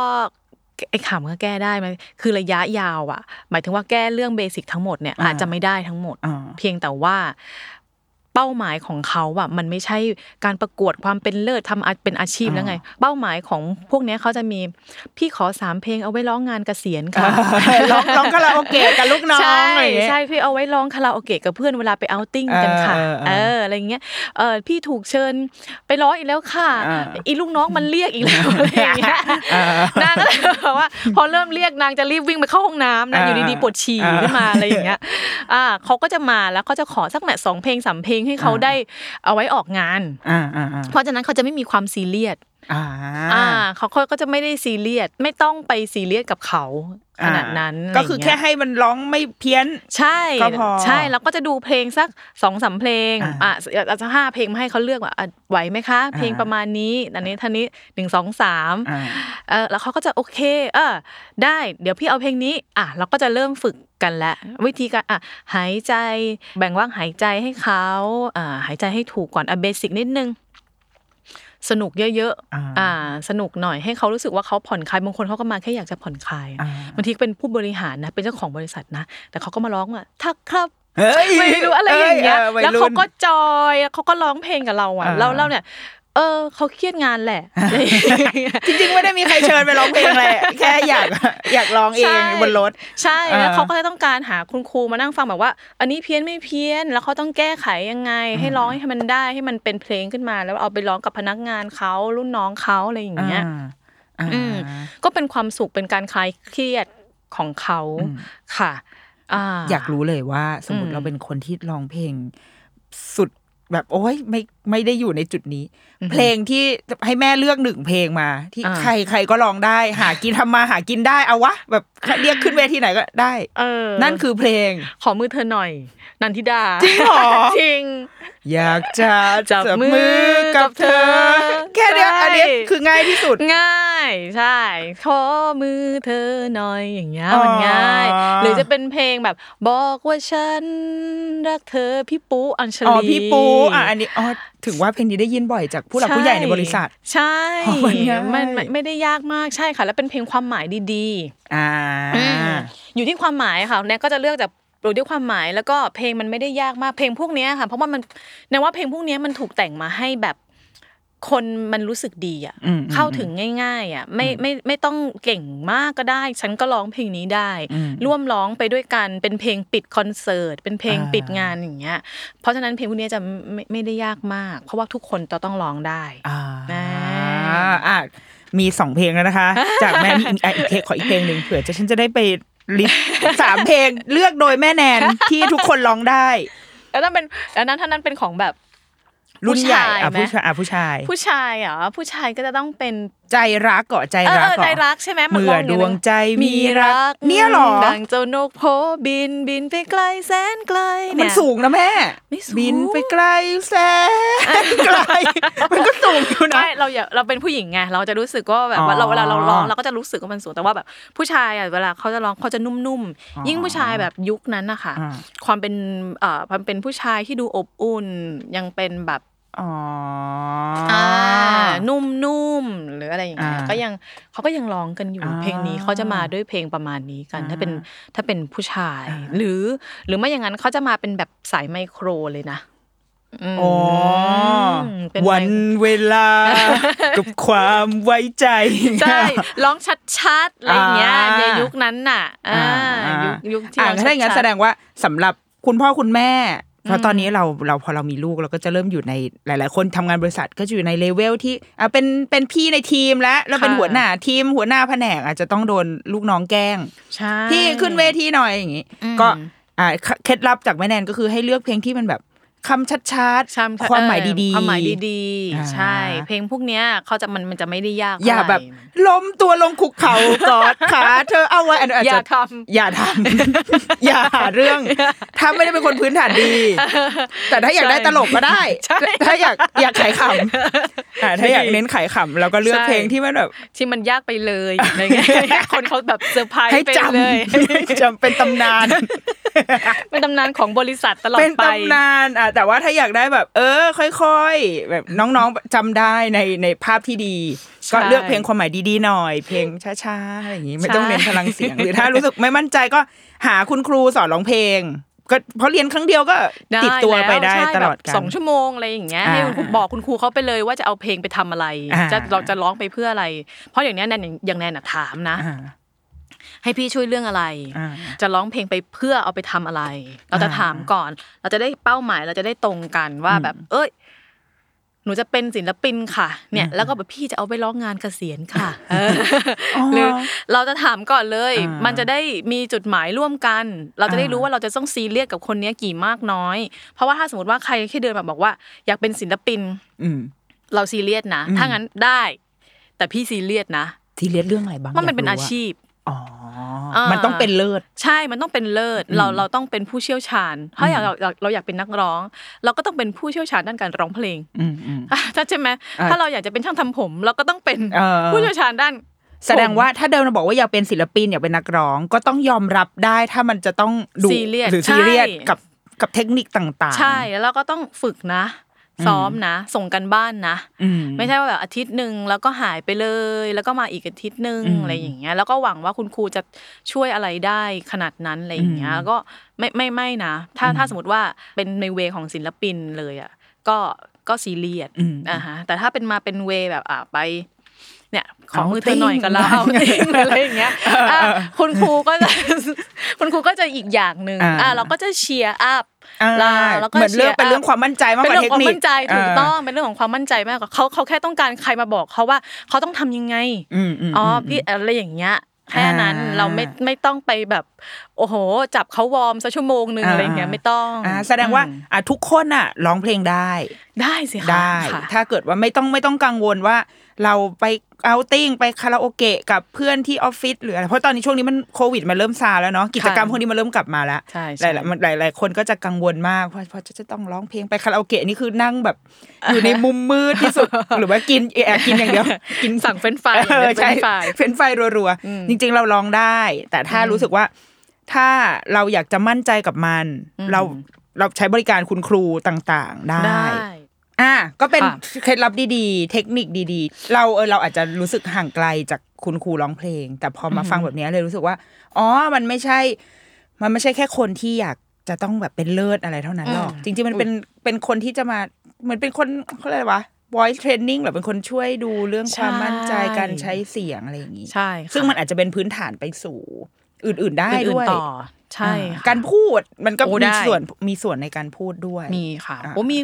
B: ไอ้ขำก็แก้ได้ไหมคือระยะยาวอะ หมายถึงว่าแก้เรื่องเบสิกทั้งหมดเนี่ย
A: อ่า
B: อาจจะไม่ได้ทั้งหมด
A: อ่า
B: เพียงแต่ว่า เป้าหมายของเขาอะมันไม่ใช่การประกวดความเป็นเลิศทำอาเป็นอาชีพแล้วไง เป้าหมายของพวกเนี้ยเขาจะมีพี่ขอสามเพลงเอาไว้ร้องงานเกษียณค่ะ
A: ร้องร้องคาราโอเกะกับลูกน้อง
B: ใช่
A: อะไรอย่างเงี้ย
B: ใช่พี่เอาไว้ร้องคาราโอเกะกับเพื่อนเวลาไปเอาท์ติ้งกันค่ะ
A: เออเออ
B: เอ
A: เออ
B: ออะไรเงี้ยเออพี่ถูกเชิญไปร้องอีกแล้วค่ะ
A: อ่า
B: อีลูกน้องมันเรียกอีกแล้วอะไรอย่างเงี้ย
A: เออ
B: นางก็เลยบอกว่า พอเริ่มเรียกนางจะรีบวิ่งไปเข้าห้องน้ำนะ
A: อ่า
B: อยู่ดีๆปวดฉี่
A: อ่า
B: ขึ้นมาอะไรอย่างเงี้ยอ่าเขาก็จะมาแล้วก็จะขอสักแมทสองเพลงสามเพลงให้เขา
A: อ่า
B: ได้เอาไว้ออกงาน
A: อ่าอ่าอ่า
B: เพราะฉะนั้นเขาจะไม่มีความซีเรียส
A: อ่า
B: อ่าเขาก็จะไม่ได้ซีเรียสไม่ต้องไปซีเรียสกับเขาขนาดนั้น
A: ก็คือ
B: อะไร
A: แค่
B: ย่างเงี้ย
A: ให้มันร้องไม่เพี้ยน
B: ใช่
A: ก็พอ
B: ใช่แล้วก็จะดูเพลงสักสองสามเพลง
A: อ่า
B: อะอาจจะห้าเพลงมาให้เขาเลือกว่าอะไหวไหมคะ เพลง
A: อ่า
B: ประมาณนี้อันนี้ท่านี้หนึ่งสองสาม
A: อ่า
B: เออแล้วเขาก็จะโอเค เออได้ เดี๋ยวพี่เอาเพลงนี้อะเราก็จะเริ่มฝึกกันแล้ววิธีการอะหายใจแบ่งว่างหายใจให้เขาอ่าหายใจให้ถูกก่อนอะเบสิกนิดนึง สนุกเยอะ
A: อ่า
B: ๆอ่าสนุกหน่อยให้เขารู้สึกว่าเขาผ่อนคลายบางคนเขาก็มาแค่อยากจะผ่อนคลาย
A: อ่า
B: บางทีเป็นผู้บริหารนะเป็นเจ้าของบริษัทนะ แต่เขาก็มาร้องว่าทักครับ
A: เฮ้ย
B: ไม่รู้อะไรอย่างเงี้ย
A: วั
B: แล้ว
A: รุ่
B: เขา
A: น
B: ก็จอยแล้วเขาก็ร้องเพลงกับเราอะ
A: อ่า
B: เราเราเนี่ย เออเขาเครียดงานแหละอะไรอย่างเงี้ย
A: จริงๆไม่ได้มีใครเชิญไปร้องเพลงเลยแค่อยากอยากร้องเอง
B: ใช่
A: บนรถ
B: ใช่แล้ว
A: อ่า
B: เขาก็จะต้องการหาคุณครูมานั่งฟังแบบว่า อันนี้เพี้ยนไม่เพี้ยน แล้วเขาต้องแก้ไขยังไง ให้ร้องให้มันได้ให้มันเป็นเพลงขึ้นมา แล้วเอาไปร้องกับพนักงานเขารุ่นน้องเขาอะไรอย่างเงี้ย
A: อ่า
B: อืมก็เป็นความสุขเป็นการคลายเครียดของเขา
A: อืม
B: ค่ะอ่า
A: อยากรู้เลยว่า สมม
B: อื
A: ติ
B: ม
A: เราเป็นคนที่ร้องเพลงสุดแบบโอ้ยไม่ ไม่ได้อยู่ในจุดนี้ เพลงที่ให้แม่เลือกหนึ่งเพลงมา ที่
B: อ่า
A: ใครใครก็ร้องได้ หากินทำมาหากินได้เอาวะ แบบเรียกขึ้นเวทีไหนก็ได้
B: เออ
A: นั่นคือเพลง
B: ขอมือเธอหน่อย นันทิดา
A: จริงเหรอ
B: จริง
A: อยากจะ
B: จับมือกับเธอ
A: แค่เนี้ย
B: ใช่
A: อันเนี้ยคือง่ายที่สุด
B: ง่าย ใช่ขอมือเธอหน่อยอย่างเงี้ย
A: อ๋อ
B: มันง่าย หรือจะเป็นเพลงแบบ บอกว่าฉันรักเธอพี่ปูอัญชลี
A: อ๋อพี่ปูอะอันนี้อ๋อถึงว่าเพลงนี้ได้ยินบ่อยจากผู้หลักผู้ใหญ่ในบริษัท
B: ใช่
A: อ๋อมันง่าย
B: มันมันไม่ได้ยากมากใช่ค่ะ แล้วเป็นเพลงความหมายดี
A: อ่า
B: ๆอืมอยู่ที่ความหมายค่ะแนทก็จะเลือกจากดูที่ความหมายแล้วก็เพลงมันไม่ได้ยากมากเพลงพวกเนี้ยค่ะ เพราะว่ามันแนทว่าเพลงพวกเนี้ยมันถูกแต่งมาให้แบบ คนมันรู้สึกดีอะ
A: อืม
B: เข้าถึงง่าย ๆอะไม่ไม่ไม่ต้องเก่งมากก็ได้ ฉันก็ร้องเพลงนี้ได้
A: อืม
B: ร่วมร้องไปด้วยกันเป็นเพลงปิดคอนเสิร์ตเป็นเพลง
A: อ่า
B: ปิดงานอย่างเงี้ยเพราะฉะนั้นเพลงพวกเนี้ยจะไม่ไม่ได้ยากมาก เพราะว่าทุกคนจะต้องร้องได้
A: อ่า
B: อ่า
A: อะมีสองเพลงแล้วนะคะ จากแม่มีอีกอะอีกเพลงขออีกเพลงหนึ่งเผื่อจะฉันจะได้ไปลิสต์สามเพลงเลือกโดยแม่แนนที่ทุกคนร้องได้
B: แล้วนั่นเป็นแล้วนั้นถ้านั้นเป็นของแบบ
A: รุ่นใหญ่อะ
B: ผู้
A: ผู้ชา
B: ชายยไหม
A: อะผู้ชาย
B: ผู้ชายเหรอผู้ชายก็จะต้องเป็น
A: ใจรักเกาะใจ
B: เออ
A: รัก
B: เออ
A: เหรอ
B: ใจรักใช่ไหมน
A: เมื่อ
B: ร้งย่า
A: ดวงใจมีรัก
B: มี
A: เนี่ยเหรอ
B: ดังเจ้านกโพบินบินไปไกลแสนไกล
A: มั
B: เนี่
A: น
B: ย
A: สูงนะแม่
B: ไม่สูง
A: บินไปไกลแสนไกลมันก็สูงอยู่นะ
B: ไม่เราอย่าเราเป็นผู้หญิงไงเราจะรู้สึกว่าแบบว่า
A: อ๋อ
B: เราเวลาเราร้องเราก็จะรู้สึกว่ามันสูงแต่ว่าแบบผู้ชายอะเวลาเขาจะร้องเขาจะนุ่ม
A: อ๋อ
B: ๆยิ่งผู้ชายแบบยุคนั้นนะคะ
A: อ่า
B: ความเป็นเอ่อความเป็นผู้ชายที่ดูอบอุ่นยังเป็นแบบ
A: อ๋อ
B: อ่านุ่มๆหรืออะไรอย่างเงี้ย
A: อ่า
B: ก็ยังเขาก็ยังร้องกันอยู่
A: อ่า
B: เพลงนี้เขาจะมาด้วยเพลงประมาณนี้กัน ถ้าเป็น
A: อ่า
B: ถ้าเป็นผู้ชาย
A: อ่า
B: หรือ หรือไม่อย่างนั้นเขาจะมาเป็นแบบสายไมโครเลยนะม
A: อ๋อ
B: เป็น
A: วัน
B: ไม
A: เวลา กับความไว้ใจ
B: ใช่ร้องชัดๆอะไรอย่างเงี้ย
A: อ่า
B: ในยุคนั้นน่ะอ่ายุคยุคที่
A: อ่า
B: ร้อง
A: ถ้าอย่างนั้น
B: ชัดๆ
A: แสดงว่าสำหรับคุณพ่อคุณแม่ เพราะตอนนี้เราเราพอเรามีลูกเราก็จะเริ่มอยู่ในหลาย ๆ คนทำงานบริษัทก็จะอยู่ในเลเวลที่อะเป็นเป็นพี่ในทีมแล้วแล้วเป็น
B: ค่ะ
A: หัวหน้าทีมหัวหน้าแผนกอาจจะต้องโดนลูกน้องแกล้ง
B: ใช่
A: พี่ขึ้นเวทีหน่อยอย่างงี้
B: อืม
A: ก็อ่าเคล็ดลับจากแม่แนนก็คือให้เลือกเพลงที่มันแบบ คำชัด
B: ใช่
A: ๆความหมายดีๆ
B: ความหมายดี
A: อ่า
B: ๆใช่ เพลงพวกเนี้ยเขาจะมันมันจะไม่ได้ยาก
A: อย่า
B: เท่ไหร่
A: แบบล้มตัวลงคุกเข่ากอดขาเธอเอาไว้อันนั้นอาจ
B: อย่า
A: จะ
B: ท
A: อย่าทำอย่าหาเรื่องถ้าไม่ได้เป็นคนพื้นฐานดี แต่ถ้าอยากได้ตลกก็ได้
B: ใช่
A: ถ้าอยากอยากขายขำอ่าถ้าอยากเน้นขายขำเราก็เลือก
B: ใช่
A: เพลงที่มันแบบำ
B: ที่มันยากไปเลยอะไรเงี้ยคนเขาแบบเซอร์ไพรส์
A: ให้
B: ไป
A: จ
B: เลยำ
A: ให้จำเป็นตำนาน
B: เป็นตำนานของบริษัทตลอด
A: เป็น
B: ไป
A: ตำนานอะแต่ว่าถ้าอยากได้แบบ เออ ค่อยๆ แบบน้องๆจำได้ในในภาพที่ดี
B: ใช่
A: ก็เลือกเพลงความหมายดีๆหน่อย เพลงช้าๆอะไรอย่างงี้ไม่ต้อง
B: ใช่
A: เน้นพลังเสียง หรือถ้ารู้สึกไม่มั่นใจก็หาคุณครูสอนร้องเพลงก็เพราะเรียนครั้งเดียวก็ติดตัวไปได้
B: ใช่
A: ตลอด
B: แบบ
A: กัน
B: สองชั่วโมงอะไรอย่างเงี้ย
A: อ่า
B: ให้คุณครูบอกคุณครูเขาไปเลยว่าจะเอาเพลงไปทำอะไร
A: อ่า
B: จะเราจะร้องไปเพื่ออะไร เพราะอย่างเนี้ยแนนอย่างแนนน่ะถามนะ
A: อ่า
B: ให้พี่ช่วยเรื่องอะไร
A: อ่า
B: จะร้องเพลงไปเพื่อเอาไปทำอะไร เราจะ
A: อ่า
B: ถามก่อน เราจะได้เป้าหมายเราจะได้ตรงกันว่าแบบ เอ้ยหนูจะเป็นศิลปินค่ะ เนี่ย แล้วก็แบบพี่จะเอาไปร้องงานเกษียณค่ะเอออหรือเราจะถามก่อนเลย
A: อ่ามั
B: มันจะได้มีจุดหมายร่วมกัน เราจะได้รู้
A: อ่า
B: ว่าเราจะต้องซีเรียสกับคนเนี้ยกี่มากน้อย เพราะว่าถ้าสมมติว่าใครแค่เดินมาบอกว่า อยากเป็นศิลปิน
A: อืม
B: เราซีเรียสนะ
A: อืม
B: ถ้างั้นได้ แต่พี่ซีเรียสนะ
A: ทีเรียนเรื่องอะไรบ้าง
B: ว่ามันเป็น
A: ย
B: อาก
A: รู้ะ
B: ชีพ
A: อ๋อ
B: อ่ามั
A: มันต้องเป็นเลิศ
B: ใช่ มันต้องเป็นเลิศ เราเราต้องเป็นผู้เชี่ยวชาญ ถ้าอยากเราเราเราอยากเป็นนักร้อง เราก็ต้องเป็นผู้เชี่ยวชาญด้านการร้องเพลง
A: อืมอืม
B: อะถ้าใช่ไหม
A: อ่า
B: ถ้าเราอยากจะเป็นช่างทำผม เราก็ต้องเป็น
A: เออ
B: ผู้เชี่ยวชาญด้าน
A: แสดงว่าถ้าเดินมาบอกว่าอยากเป็นศิลปินอยากเป็นนักร้อง ก็ต้องยอมรับได้ถ้ามันจะต้องดู
B: ซีเรียส
A: หรือซีเรียส
B: ใช่
A: กับกับเทคนิคต่างๆ
B: ใช่ แล้วเราก็ต้องฝึกนะ ซ้อมนะ ส่งกันบ้านนะ
A: อืม
B: ไม่ใช่ว่าแบบอาทิตย์หนึ่งแล้วก็หายไปเลย แล้วก็มาอีกอาทิตย์หนึ่ง
A: อืม
B: อะไรอย่างเงี้ย แล้วก็หวังว่าคุณครูจะช่วยอะไรได้ขนาดนั้นอะไรอย่างเงี้ย
A: อืม
B: ก็ไม่ไม่ไม่นะ ถ้า
A: อืม
B: ถ้าสมมติว่าเป็นใน way ของศิลปินเลยอะก็ก็ซีเรียส
A: อืม
B: อ่าฮะแต่ถ้าเป็นมาเป็น way แบบอะไปเนี่ยขอ
A: เอา
B: มือเธอหน่อยกับเรา
A: ติ้ง
B: อะไรอย่างเงี้ยอะคุณครูก็จะคุณครูก็จะอีกอย่างหนึ่ง
A: อ่า
B: อะเราก็จะ cheer up อ่า เราเราก็
A: เหมือนเรื่อง
B: ชีย
A: เป็นเรื่องความมั่นใจมาก
B: เป็น
A: กว่า
B: เรื่อง
A: เท
B: ข
A: ค
B: อง
A: นิคของ
B: มั่นใจถูกต้องเป็นเรื่องของความมั่นใจมากกว่าเขาเขาแค่ต้องการใครมาบอกเขาว่าเขาต้องทำยังไง
A: อืมอืม
B: อ๋ออ
A: ม
B: พี่อะไรอย่างเงี้ยแค่นั้น
A: อ่า
B: เราไม่ไม่ต้องไปแบบโอ้โห จับเขาวอร์มสักชั่วโมงหนึ่ง
A: อ่า
B: อะไรอย่างเงี้ยไม่ต้อง
A: อ่าแสดงว่า
B: อืม
A: อะทุกคนอะร้องเพลงได้
B: ได้สิคะ
A: ได้
B: ค่ะ
A: ถ้าเกิดว่าไม่ต้องไม่ต้องกังวลว่า เราไปเอาติ้งไปคาราโอเกะกับเพื่อนที่ออฟฟิศหรืออะไรเพราะตอนนี้ช่วงนี้มันโควิดมันเริ่มซาแล้วเนาะกิจกรรมพวกนี้มันเริ่มกลับมาแล้ว
B: ใช่
A: ห
B: ใช่
A: ลายๆมันหลายหลายคนก็จะกังวลมากเพราะเพราะจะต้องร้องเพลงไปคาราโอเกะนี่คือนั่งแบบ อยู่ในมุมมืดที่สุด หรือว่ากินแอบกินอย่างเดียวกิน
B: สั่งเฟรนช์ฟราย
A: เออใช่
B: เฟรนช์ฟราย
A: เฟรนช์ฟรายรัว
B: อืม
A: ๆจริง ๆ เราร้องได้ แต่ถ้ารู้สึกว่าถ้าเราอยากจะมั่นใจกับมัน
B: อืม
A: เราเราใช้บริการคุณครูต่างๆ ได้
B: ได้
A: อะก็เป็น
B: ค่ะ
A: เคล็ดลับดีๆ เทคนิคดีๆ เราเออเราอาจจะรู้สึกห่างไกลจากคุณครูร้องเพลง แต่พอมาฟังแบบเนี้ยเลยรู้สึกว่า อ๋อ มันไม่ใช่ มันไม่ใช่แค่คนที่อยากจะต้องแบบเป็นเลิศอะไรเท่านั้นหรอก
B: อืม
A: จริงๆมันเป็นเป็นคนที่จะมาเหมือนเป็นคนเขาเรียกอะไรวะ voice training หรือเป็นคนช่วยดูเรื่องความมั่นใจการใช้เสียงอะไรอย่างนี้
B: ใช่ค่ะ
A: ซึ่งมันอาจจะเป็นพื้นฐานไปสู่ อื่นๆได้
B: อื่นๆ
A: ด้วย
B: ต่อ ใช่
A: อ่า
B: ค่ะ
A: การพูดมันก็
B: โอ้
A: มี
B: ได้
A: ส่วนมีส่วนในการพูดด้วย
B: มีค่ะ
A: อ่า
B: โอ้มี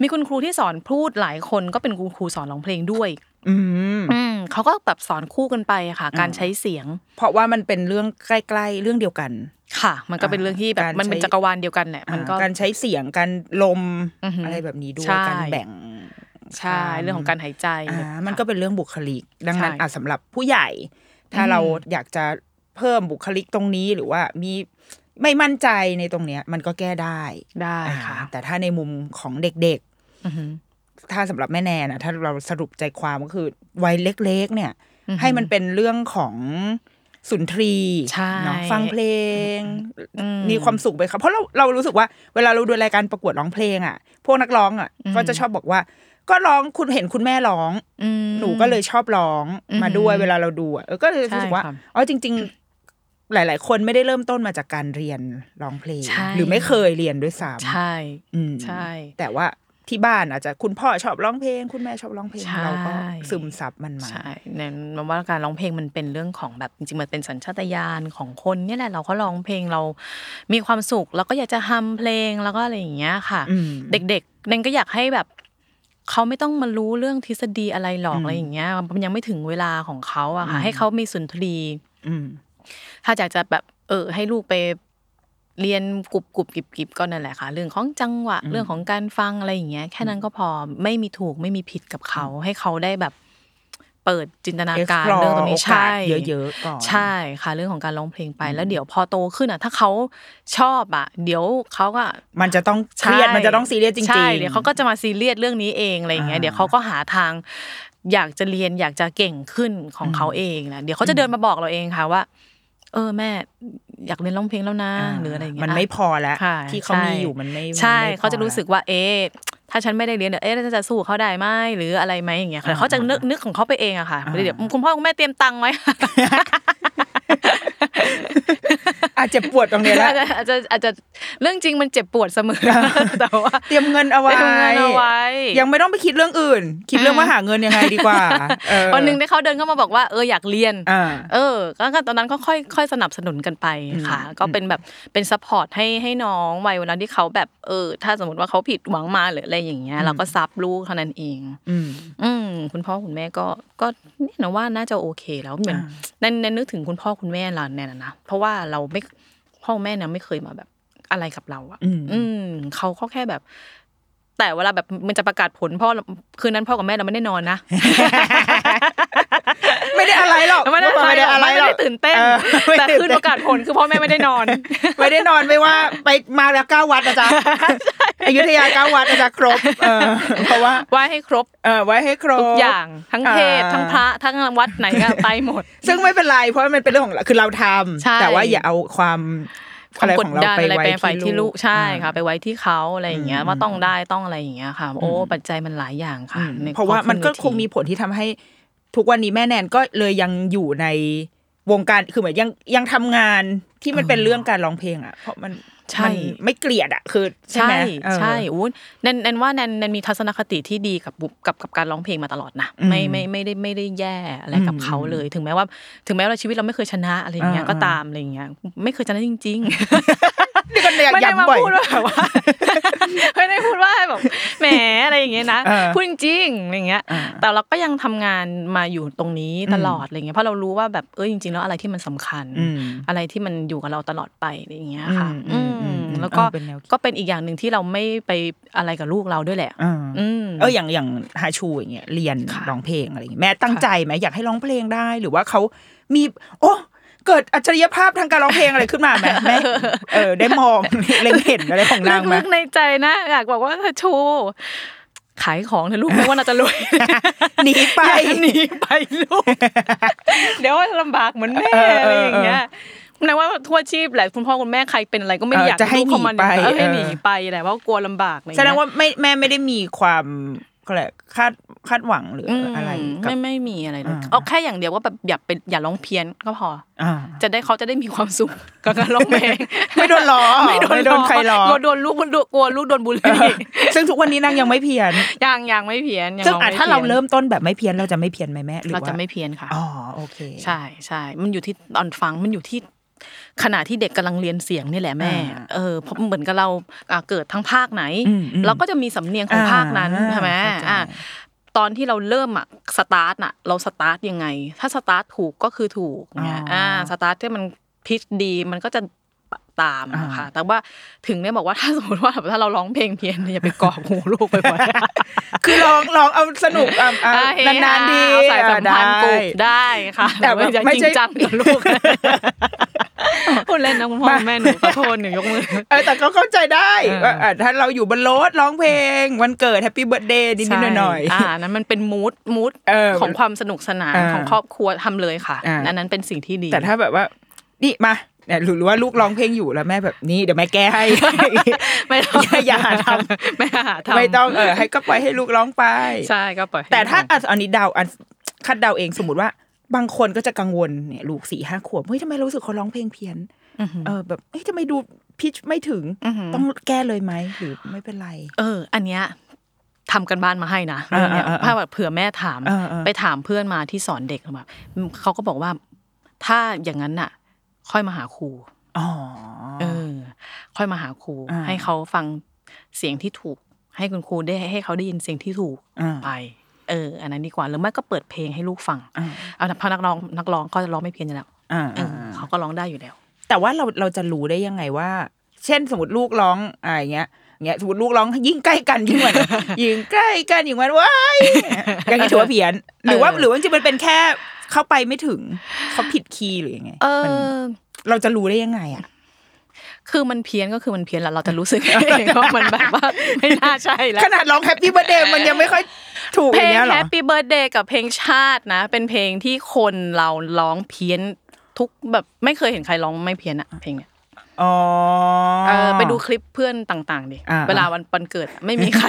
B: มีคุณครูที่สอนพูดหลายคนก็เป็นคุณครูสอนร้องเพลงด้วย
A: อืม
B: อืมเขาก็แบบสอนคู่กันไปอะค่ะ การใช้เสียง
A: เพราะว่ามันเป็นเรื่องใกล้ๆเรื่องเดียวกัน
B: ค่ะ มันก็เป็นเรื่องที่แบบ
A: การ
B: มันเป็น
A: ใช้
B: จักรวาลเดียวกันแหละมันก็
A: อ่าการใช้เสียงการลม
B: อือหืออ
A: อะไรแบบนี้ด้วย
B: ใช่
A: การแบ่ง
B: ใช่เรื่องของการหายใจ
A: อ่า
B: ค่ะ
A: มันก็เป็นเรื่องบุคลิก ดังนั้น
B: ใช่
A: อะสำหรับผู้ใหญ่ ถ้า
B: อืม
A: เราอยากจะ เพิ่มบุคลิกตรงนี้หรือว่ามีไม่มั่นใจในตรงเนี้ย มันก็แก้ได้
B: ได้ค่ะ
A: อ่าแต่ถ้าในมุมของเด็ก
B: อือหือ
A: ๆถ้าสำหรับแม่แนนนะถ้าเราสรุปใจความก็คือวัยเล็กๆ เนี่ย
B: อือหือ
A: ให้มันเป็นเรื่องของสุนทรี
B: ใช่
A: เนาะฟังเพลง
B: อืม
A: มีความสุขไปครับ เพราะเราเรารู้สึกว่าเวลาเราดูรายการประกวดร้องเพลงอะ พวกนักร้องอะ
B: อืม
A: ก็จะชอบบอกว่า ก็ร้องคุณเห็นคุณแม่ร้อง
B: อืม
A: หนูก็เลยชอบร้อง
B: อืม
A: มาด้วยเวลาเราดูอะเออก็เลยรู้สึกว่า
B: ใช่ค่ะ
A: อ๋อจริง ๆ หลาย ๆ คนไม่ได้เริ่มต้นมาจากการเรียนร้องเพลง
B: ใช่
A: หรือไม่เคยเรียนด้วยซ้ำ
B: ใช่
A: อืม
B: ใช่
A: แต่ว่าที่บ้านอาจจะคุณพ่อชอบร้องเพลง คุณแม่ชอบร้องเพลง
B: ใช่
A: เราก็ซึมซับมันมา
B: ใช่เน้นมันว่าการร้องเพลงมันเป็นเรื่องของแบบจริงๆมันเป็นสัญชาตญาณของคนเนี่ยแหละเราก็ร้องเพลงเรามีความสุขเราก็อยากจะฮัมเพลงแล้วก็อะไรอย่างเงี้ยค่ะ
A: อืม
B: เด็กๆเน้นก็อยากให้แบบเขาไม่ต้องมารู้เรื่องทฤษฎีอะไรหรอกอะไรอย่างเงี้ยมันยังไม่ถึงเวลาของเขาอะค่ะให้เขามีสุนทรี
A: อืม
B: ถ้าอยากจะแบบเออ ให้ลูกไปเรียนกรุบกรุบกิบกิบก็นั่นแหละค่ะ เรื่องของจังหวะ เรื่องของการฟังอะไรอย่างเงี้ย แค่นั้นก็พอไม่มีถูกไม่มีผิดกับเขา ให้เขาได้แบบ เปิดจินตนาการ
A: Explore
B: เรื่องตรงนี้
A: โอกาส
B: ใช่
A: เยอะๆก่อน
B: ใช่ค่ะ เรื่องของการร้องเพลงไปแล้วเดี๋ยวพอโตขึ้นอะ ถ้าเขาชอบอะ เดี๋ยวเขาก็
A: มันจะต้องเครียด
B: ใช่
A: มันจะต้องซีเรียสจริงๆ
B: ใช่เดี๋ยวเขาก็จะมาซีเรียสเรื่องนี้เองอะไรอย่างเงี้ย
A: อ่า
B: เดี๋ยวเขาก็หาทางอยากจะเรียนอยากจะเก่งขึ้นของเขาเองนะเดี๋ยวเขาจะเดินมาบอกเราเองค่ะว่า เออแม่อยากเรียนร้องเพลงแล้วนะาหรืออะไรอย่างเงี้ย
A: มันไม่พอแล้ว
B: ค่ะ
A: ที่เขา
B: ใช่
A: มีอยู่มันไม่
B: ใช่
A: มันไม่พอ
B: เขาจะรู้สึกว่า เอ๊ะถ้าฉันไม่ได้เรียนเดี๋ยวเอ๊ะแล้วจะสู้เขาได้ไหมหรืออะไรไหมอย่างเงี้ย
A: อ่า
B: เขาจะนึกนึกของเขาไปเองอะค่ะเดี๋ยวคุณพ่อคุณแม่เตรียมตังค์ไห ม
A: อาจจะปวดตรงนี้แหละ
B: อาจจะอาจจะอาจจะเรื่องจริงมันเจ็บปวดเสมอแต่ว่า
A: เตรียมเงินเอาไว้
B: เตรียมเงินเอาไว้
A: ยังไม่ต้องไปคิดเรื่องอื่น คิดเรื่องว่าหาเงินยังไงดีกว่าเออ
B: วันหนึ่งที่เขาเดินเข้ามาบอกว่าเอออยากเรียน
A: อ่า
B: เออก็ก็ตอนนั้นก็ค่อยค่อยสนับสนุนกันไปค่ะ ก็เป็นแบบเป็น support ให้ให้น้องวัยวันนั้นที่เขาแบบเออ ถ้าสมมติว่าเขาผิดหวังมาหรืออะไรอย่างเงี้ยเราก็ซับลูกเท่านั้นเอง
A: อืม
B: อืมคุณพ่อคุณแม่ก็ก็เนี่ยนะว่าน่าจะโอเคแล้วเหมือน
A: อ่า
B: นั่นนั่นนึกถึงคุณพ่อคุณแม่เราเนี่ยนะนะเพราะว่าเราไม่ พ่อแม่เนี่ยไม่เคยมาแบบอะไรกับเราอะ
A: อืม
B: อืมเขาก็แค่แบบ แต่เวลาแบบมันจะประกาศผลพ่อคืนนั้นพ่อกับแม่เราไม่ได้นอนนะ
A: ไม่ได้อะไรหรอก
B: ไม่ได้อะไร
A: ไม่ได้อะไร
B: ไม่
A: หรอก
B: ได้ตื่นเต้น
A: ออไม่
B: แต่
A: ตื่
B: คืน
A: เต้
B: ประกาศผลคือพ่อแม่ไม่ได้นอน
A: ไม่ได้นอนไม่ว่าไปมาแล้วเก้าวัดนะจ๊ะอยุธยาเก้าวัดนะจ๊ะครบเออเพราะว่า
B: ไหว้ให้ครบ
A: เออไว้ให้ครบ
B: ทุกอย่างทั้งเทศ
A: อ่า
B: ทั้งพระทั้งวัดไหนก็ไปหมด
A: ซึ่งไม่เป็นไรเพราะมันเป็นเรื่องของเราคือเราทำ
B: ใช่
A: แต่ว่าอย่าเอาความ
B: ความ
A: อะไร
B: ก
A: ข
B: ด
A: องเรา
B: ดัน
A: ไป
B: อะไร
A: ไว้
B: ไปไฟที่ลูกใช่
A: อ่า
B: ค่ะ ไปไว้ที่เขาอะไรอย่างเงี้ย
A: อืม
B: ว่าต้องได้ต้องอะไรอย่างเงี้ยค่ะ โอ้ปัจจัยมันหลายอย่างค่ะ
A: อืม
B: ใน
A: เพราะว่ามันก็
B: พอ
A: ค
B: ขึ้
A: ง
B: เวที
A: มีผลที่ทำให้ ทุกวันนี้แม่แนนก็เลยยังอยู่ในวงการคือเหมือนยังยังทำงานที่มันเป็นเรื่องการร้องเพลงอะ เพราะมัน
B: ใช่
A: มันไม่เกลียดอะคือใช่
B: ใช่
A: ไหมเออ
B: ใช่อู้แนนแนนว่าแนนแนนมีทัศนคติที่ดีกับบุกับกับการร้องเพลงมาตลอดนะ
A: อืม
B: ไม่ไม่ไม่ได้ไม่ได้แย่อะไรกับ
A: อืม
B: เขาเลย ถึงแม้ว่า ถึงแม้ว่าชีวิตเราไม่เคยชนะอะไรอย่างเงี้ย
A: อ่า
B: ก็ตามอะไรอย่างเงี้ยไม่เคยชนะจริง ๆ
A: นี่ก็เนี่ย
B: ไม่ได้มา
A: ย้ำบ่อย
B: พูดว่าแบบว่าไม่ได้พูดว่าแบบแหมอะไรอย่างเงี้ยนะ
A: เออ
B: พูดจริงๆอะไรอย่างเงี้ย
A: อ่า
B: แต่เราก็ยังทำงานมาอยู่ตรงนี้ตลอดอะไรเงี้ยเพราะเรารู้ว่าแบบเออจริง ๆ แล้วอะไรที่มันสำคัญ
A: อืม
B: อะไรที่มันอยู่กับเราตลอดไปอะไรอย่างเงี้ยค่ะ
A: อืมอื
B: อื
A: ม
B: ม
A: อืม
B: แล้วก็
A: เออเป็นแนวคิด
B: ก็เป็นอีกอย่างหนึ่งที่เราไม่ไปอะไรกับลูกเราด้วยแหละ
A: อ่า
B: อืม
A: เอออย่างอย่างฮาชูอย่างเงี้ยเรียน
B: ค่ะ
A: ร้องเพลงอะไรอย่างเงี้ยแม่ตั้งใจไหมอยากให้ร้องเพลงได้หรือว่าเขามี โอ้ เกิดอัจฉริยภาพทางการร้องเพลงอะไรขึ้นมาไหมแม่เออ ได้มองเล็งเห็นอะไรของนางไหม
B: ลึกๆในใจนะอยากบอกว่าเธอชูขายของเธอะลูกไม่ว่าน่าจะรวย
A: หนีไป
B: อย่าหนีไปลูกเดี๋ยวลำบากเหมือนแม่
A: เออเออ
B: อะไรอย่างเงี้ยนายว่าทั่วชีพแหละคุณพ่อคุณแม่ใครเป็นอะไรก็ไม่ได้
A: เออ
B: อยาก
A: จะให้
B: ลูกเข้ามา
A: หนีไป
B: เออให้
A: เออ
B: หนีไปแหละเพราะกลัวลำบากอะไรอย่
A: แสดง
B: เย
A: ว่าไม่แม่ไม่ได้มีความ ก็แหละไรคาดคาดหวังหรือ
B: อืม
A: อะไรกับ
B: ไม่ไม่มีอะไรเลย
A: อ่า
B: เอาแค่อย่างเดียวว่าแบบอย่าเป็นอย่าร้องเพี้ยนก็พอ
A: อ่า
B: จะได้เขาจะได้มีความสุขกับการร้องเพลง
A: ไม่โดนล้อ
B: ไม่โดน
A: ไม่โดนใครล้อ
B: กลัวโดนลูกกลัวลูกโดนบูล
A: เอ
B: ลี่
A: อซึ่งทุกวันนี้นางยังไม่เพี้ยน
B: ยังยังไม่เพี้ยนยัง
A: ซึ่ง
B: ร้
A: อะ
B: ไม่
A: ถ้าเรา
B: พี้ยน
A: เริ่มต้นแบบไม่เพี้ยนเราจะไม่เพี้ยนไหมแม่หรือ
B: เรา
A: ว่า
B: จะไม่เพี้ยนค่ะ
A: อ๋อโอเค
B: ใช่ใช่มันอยู่ที่ตอนฟังมันอยู่ที่ ขณะที่เด็กกำลังเรียนเสียงนี่แหละแม่
A: อ่า
B: เออเพราะเหมือนกับเราอะเกิดทั้งภาคไหน
A: อืมอืม
B: เราก็จะมีสำเนียงของ
A: อ่า
B: ภาคนั้นใช่ไหม
A: เข้าใจ
B: อะตอนที่เราเริ่มอะสตาร์ทอะเราสตาร์ทยังไง ถ้าสตาร์ทถูกก็คือถูกเนี่ย
A: อ๋ออ่
B: อ่าสตาร์ทที่มัน pitch ดีมันก็จะตาม
A: อ่า
B: ค่ะแต่ว่าถึงเนี่ยบอกว่าถ้าสมมติว่าถ้าเราร้องเพลงเพี้ยนอย่าไปกรอกหูลูกไปบ่อย
A: คือลองลองเอาสนุกอะอะ
B: อะเฮฮา
A: นานๆดี
B: เอาสายสัมพันธ์
A: อะ
B: กลุ่ม
A: ได้
B: ได้ค่ะ
A: แต่
B: แต่ว่าอย่า
A: ไม่ใช่จริ
B: งจังกับลูก พูดเล่นนะคุณพ่อคุณแม่หนูขอโทษหนูยกมือ
A: เออแต่ก็เข้าใจได้
B: เออ
A: ว่าอะถ้าเราอยู่บนรถร้องเพลง วันเกิด happy birthday นิดๆหน่อย
B: ใช่อ่านั้นมันเป็น mood mood
A: เออ
B: ของความสนุกสนาน
A: อ่า
B: ของครอบครัวทำเลยค่ะ
A: อ่า
B: อันนั้นเป็นสิ่งที่ดี
A: ๆแต่ถ้าแบบว่านี่มาเนี่ยหรือว่าลูกร้องเพลงอยู่แล้วแม่แบบนี้เดี๋ยวแม่แก้ให้
B: ไม่ต้อง
A: อย่าอย่าทำ
B: ไม่หาทำ
A: ไม่ต้องเออให้ก็ปล่อยให้ลูกร้องไป
B: ใช่ก็ปล่อยให้
A: แต่ถ้า
B: ลูก
A: อะอันนี้เดาอันคัดเดาเองสมมติว่า บางคนก็จะกังวลเนี่ยลูกสี่ห้าขวบเฮ้ยทำไมเรารู้สึกเขาร้องเพลงเพี้ยน
B: อือหือ
A: เออแบบเฮ้ยทำไมดูพิชไม่ถึง
B: อือหือ
A: ต้องแก้เลยไหมหรือไม่เป็นไร
B: เออ อันเนี้ยทำกันบ้านมาให้นะ
A: อ่า
B: เนี่ย
A: อ่าอ่า
B: ถ้าแบบเผื่อแม่ถาม
A: อ่าอ่า
B: ไปถามเพื่อนมาที่สอนเด็กแบบเขาก็บอกว่า ถ้าอย่างนั้นน่ะ ค่อยมาหาครู
A: อ๋อ
B: เออ ค่อยมาหาครู
A: อ่า
B: ให้เขาฟังเสียงที่ถูก ให้คุณครูได้ให้เขาได้ยินเสียงที่ถูก
A: อ่า
B: ไป เอออันนั้นดีกว่าหรือไม่ก็เปิดเพลงให้ลูกฟัง
A: อ่า
B: เอาเพราะนักร้องนักร้องก็ร้องไม่เพี้ยนอยู่แล้ว
A: อ่า
B: เออเขาก็ร้องได้อยู่แล้ว
A: แต่ว่าเราเราจะรู้ได้ยังไงว่า เช่นสมมติลูกร้องอะไรอย่างเงี้ยอย่างเงี้ยสมมติลูกร้องยิ่งใกล้กันยิ่งเหมือนยิ่งใกล้กันยิ่งเหมือนว้ายอย่างนี้ถือว่าเพี้ยนหรือว่า
B: เออ
A: หรือว่าจริงๆมันเป็นแค่เข้าไปไม่ถึงเขาผิดคีย์หรือยังไง
B: เอ
A: มัน
B: อ
A: เราจะรู้ได้ยังไงอะ
B: คือมันเพี้ยนก็คือมันเพี้ยนแหละเราจะรู้สึกเองว่ามันแบบว่าไม่น่าใช่แล้ว
A: ขนาดร้องแฮปปี้เบ t ร์ a เดย์มันยังไม่ค่อยถูก
B: เพ
A: อ
B: ล
A: ย่างงเงี้ยเหรอ
B: Happy Birthday กับเพลงชาตินะ เป็นเพลงที่คนเราร้องเพี้ยนทุกแบบไม่เคยเห็นใครร้องไม่เพี้ยนอะเพลงเนี้ย
A: อ๋อ
B: เออไปดูคลิปเพื่อนต่างๆดิ
A: อ่า
B: เวลาวันวันเกิดอะไม่มีใคร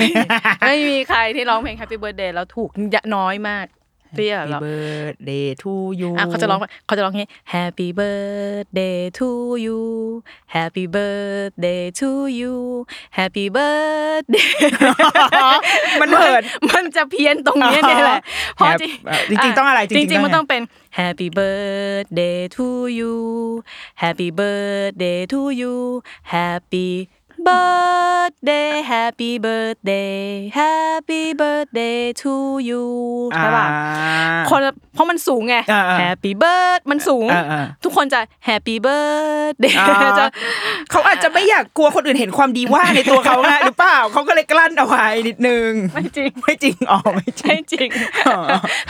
B: ไม่มีใครที่ร้องเพลง Happy Birthday แล้วถูกน้อยมาก ที่แบบ
A: Happy
B: เรา
A: birthday to you
B: อะเขาจะร้องเขาจะร้องงี้ Happy birthday to you Happy birthday to you Happy birthday
A: มันเหิน
B: มันจะเพี้ยนตรงเนี้ยเนี่ยแหละเพราะ
A: Happy อะจริงๆต้องอะไรจริงๆ
B: จริงๆมัน
A: ต้
B: ต้
A: อ
B: องงเป็น Happy birthday to you Happy birthday to you Happy birthday Happy birthday Happy birthday to you ใช่ป่ะคนละเพราะมันสูงไง
A: อ่าๆ
B: Happy birth มันสูง
A: อ่าๆ
B: ทุกคนจะ Happy birthday
A: อ่า
B: จะ
A: เขาอาจจะไม่อยากกลัวคนอื่นเห็นความดีว่าในตัวเขาไงหรือเปล่าเขาก็เลยกลั้นเอาไว้นิดนึง
B: ไม่จริง
A: ไม่จริงอ๋อไม่จริง
B: ไม่จริง
A: อ๋อ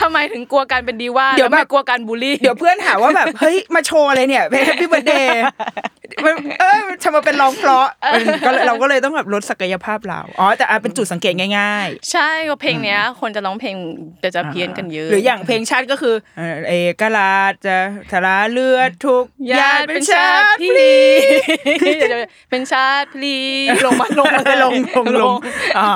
B: ทำไมถึงกลัวการเป็นดีว่า
A: เดี๋ยว
B: แล้วไม่
A: แบบ
B: กลัวการบูลลี่
A: เดี๋ยวเพื่อนหาว่าแบบเฮ้ยมาโชว์อะไรเนี่ยเป็น Happy birthday เออทำมาเป็นร้องเพราะมันก็เลยเราก็เลยต้องแบบลดศักยภาพเราอ๋อแต่อะเป็นจุดสังเกตง่าย ๆ
B: ใช่ก็เพลงเนี้ย คนจะร้องเพลงจะจะเพี้ยนกันเยอะ
A: หรืออย่างเพลงชาติก็คือเอ่อเอกราชจะทาราเลือดทุกญาติเป็นชาติ
B: พ
A: พ
B: ลี
A: ลี
B: เดี๋ยวๆเป็นชาติพลีลงมาลงมา
A: ลงลงลงอ๋อ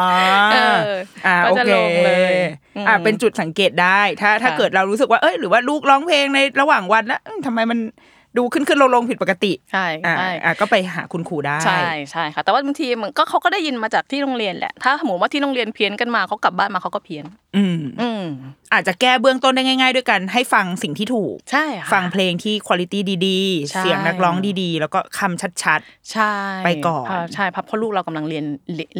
B: เออ
A: อ่า
B: ก็
A: โอ
B: จะ
A: เค
B: ลงเลยอืม
A: อ่าเป็นจุดสังเกตได้ถ้าถ้า
B: ค่ะ
A: เกิดเรารู้สึกว่าเอ้ยหรือว่าลูกร้องเพลงในระหว่างวันแล้วอืมทำไมมัน ดูขึ้นขึ้นลงลงผิดปกติ
B: ใช่
A: อ่า
B: ใช่
A: อ่าก็ไปหาคุณครูได้
B: ใช่ใช่ค่ะ แต่ว่าบางทีมันก็เขาก็ได้ยินมาจากที่โรงเรียนแหละ ถ้าสมมติว่าที่โรงเรียนเพี้ยนกันมาเขากลับบ้านมาเขาก็เพี้ยน
A: อืม
B: อืม
A: อาจจะแก้เบื้องต้นได้ง่าย ๆ ด้วยกันให้ฟังสิ่งที่ถูก
B: ใช่ค่ะ
A: ฟังเพลงที่คุณภาพดี
B: ใช่
A: ๆเสียงนักร้องดีๆ แล้วก็คำชัด
B: ใช่
A: ไปก่อนา
B: ใช่เพราะเพราะลูกเรากำลังเรียน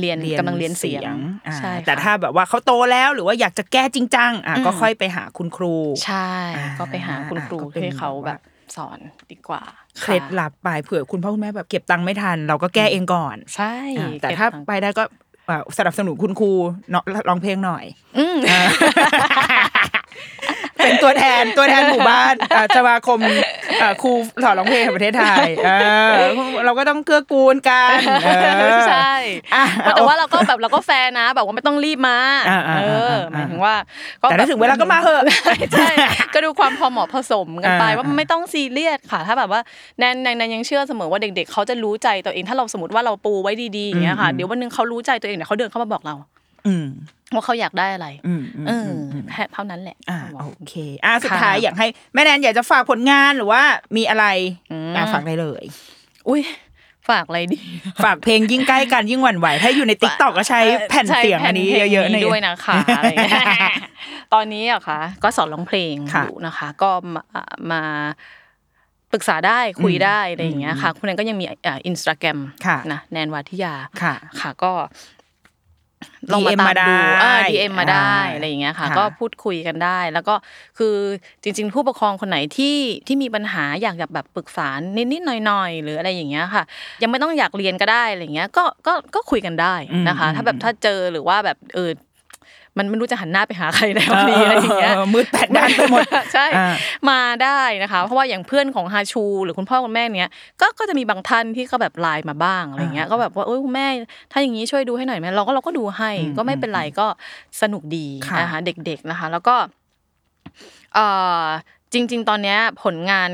B: เรียน
A: ๆเรียน
B: กำลังเรียนเสียง
A: อ่า
B: ใช่ค่ะ
A: แต่ถ้าแบบว่าเขาโตแล้วหรือว่าอยากจะแก้จริงจังอะ
B: อืม
A: ก็ค่อยไปหาคุณครู
B: ใช่
A: อ่า
B: ก็ไปหาคุณครู
A: ก็เป็น
B: ให้เขา
A: แบบ
B: แบ
A: ว่า
B: บ สอนดีกว่า
A: เคล็ด
B: ค่ะ
A: ลับไปเผื่อคุณพ่อคุณแม่แบบเก็บตังค์ไม่ทัน เราก็แก้เองก่อน
B: ใช่
A: อ่าแต่
B: เก็บ
A: ถ้า
B: ตังค์
A: ไปได้ก็อ่าสนับสนุนคุณครูเนาะร้องเพลงหน่อย
B: อืม
A: เป็นตัวแทนตัวแทนหมู่บ้านอ่าสมาคมอ่าครูสอนร้องเพลงแห่งประเทศไทยเออเราก็ต้องเกื้อกูลกันเออ
B: ใช่
A: อะ
B: แต่ว่าเราก็แบบเราก็แฟร์นะแบบว่าไม่ต้องรีบมา
A: อ่าอ่า
B: เออ
A: อ่า
B: หมายถึงว่าก็
A: แต่ถ้าถึงเวลาก็มาเหอะ
B: ใช่ก็ดูความพอเหมาะผสมกันไป
A: อ่า
B: ว่าไม่ต้องซีเรียสค่ะ ถ้าแบบว่าแนนแนนแนนยังเชื่อเสมอว่าเด็ก ๆเขาจะรู้ใจตัวเองถ้าเราสมมติว่าเราปูไว้ดีๆอย่างเงี้ยค่ะเดี๋ยววันหนึงเขารู้ใจตัวเองเดี๋ยวเขาเดินเข้ามาบอกเรา
A: อืม
B: ว่าเขาอยากได้อะไร
A: อืมอืม
B: เออ
A: อืม
B: อแค่เท่านั้นแหละ
A: อ่า
B: บอก
A: โอเค อ่าสุดท้าย
B: ค่ะ
A: อยากให้แม่แนนอยากจะฝากผลงานหรือว่ามีอะไร
B: อืม
A: อ่าฝากได้เลย
B: อุ้ยฝากอะไรดี
A: ฝากเพลงยิ่งใกล้กันยิ่งหวั่นไหว ถ้าอยู่ในติ๊กต็อกก็ใช้แผ่นเสียงอันนี้
B: ใช้แผ่
A: เยอะๆ
B: พล
A: ใน
B: งด้วยนะคะอะไรอย่างเงี้ยตอนนี้อะค่ะก็สอนร้องเพลง
A: ค่ะ
B: อยู่นะคะ ก็มามาปรึกษาได้คุยได้อะไรอย่างเงี้ยค่ะคุณแนนก็ยังมีอินสตาแกรม
A: ค่ะ
B: นะแนนวาทิยา
A: ค่ะ
B: ค่ะก็ ลองมา
A: DM
B: ตาม
A: มาได้
B: ดูเออ DM มาได้
A: อ่า
B: อะไรอย่างเงี้ยค่ะ
A: ค่ะ
B: ก็พูดคุยกันได้ แล้วก็คือจริง ๆ ผู้ปกครองคนไหนที่ที่มีปัญหาอยากจะแบบปรึกษานิดๆหน่อยๆหรืออะไรอย่างเงี้ยค่ะ ยังไม่ต้องอยากเรียนก็ได้อะไรอย่างเงี้ยก็ก็ก็คุยกันได้นะคะ
A: อืม
B: ถ้าแบบถ้าเจอหรือว่าแบบเออ มันไม่รู้จะหันหน้าไปหาใครแล้วดีอะไรอย่างเงี้ย
A: เออมืดแปดด้านไปหมด
B: ใช่
A: อ่า
B: มาได้นะคะ เพราะว่าอย่างเพื่อนของฮาชู หรือคุณพ่อคุณแม่เนี้ยก็ก็จะมีบางท่านที่ก็แบบไลน์มาบ้างอะไรเงี้ยก็แบบว่าเอ้ยคุณแม่ ถ้าอย่างนี้ช่วยดูให้หน่อยไหมเราก็เราก็ดูให้
A: อืม
B: ก็ไม่เป็นไรก็สนุกดี
A: ค่ะ
B: นะคะเด็กๆนะคะ แล้วก็เอ่อจริง ๆ ตอนเนี้ยผลงาน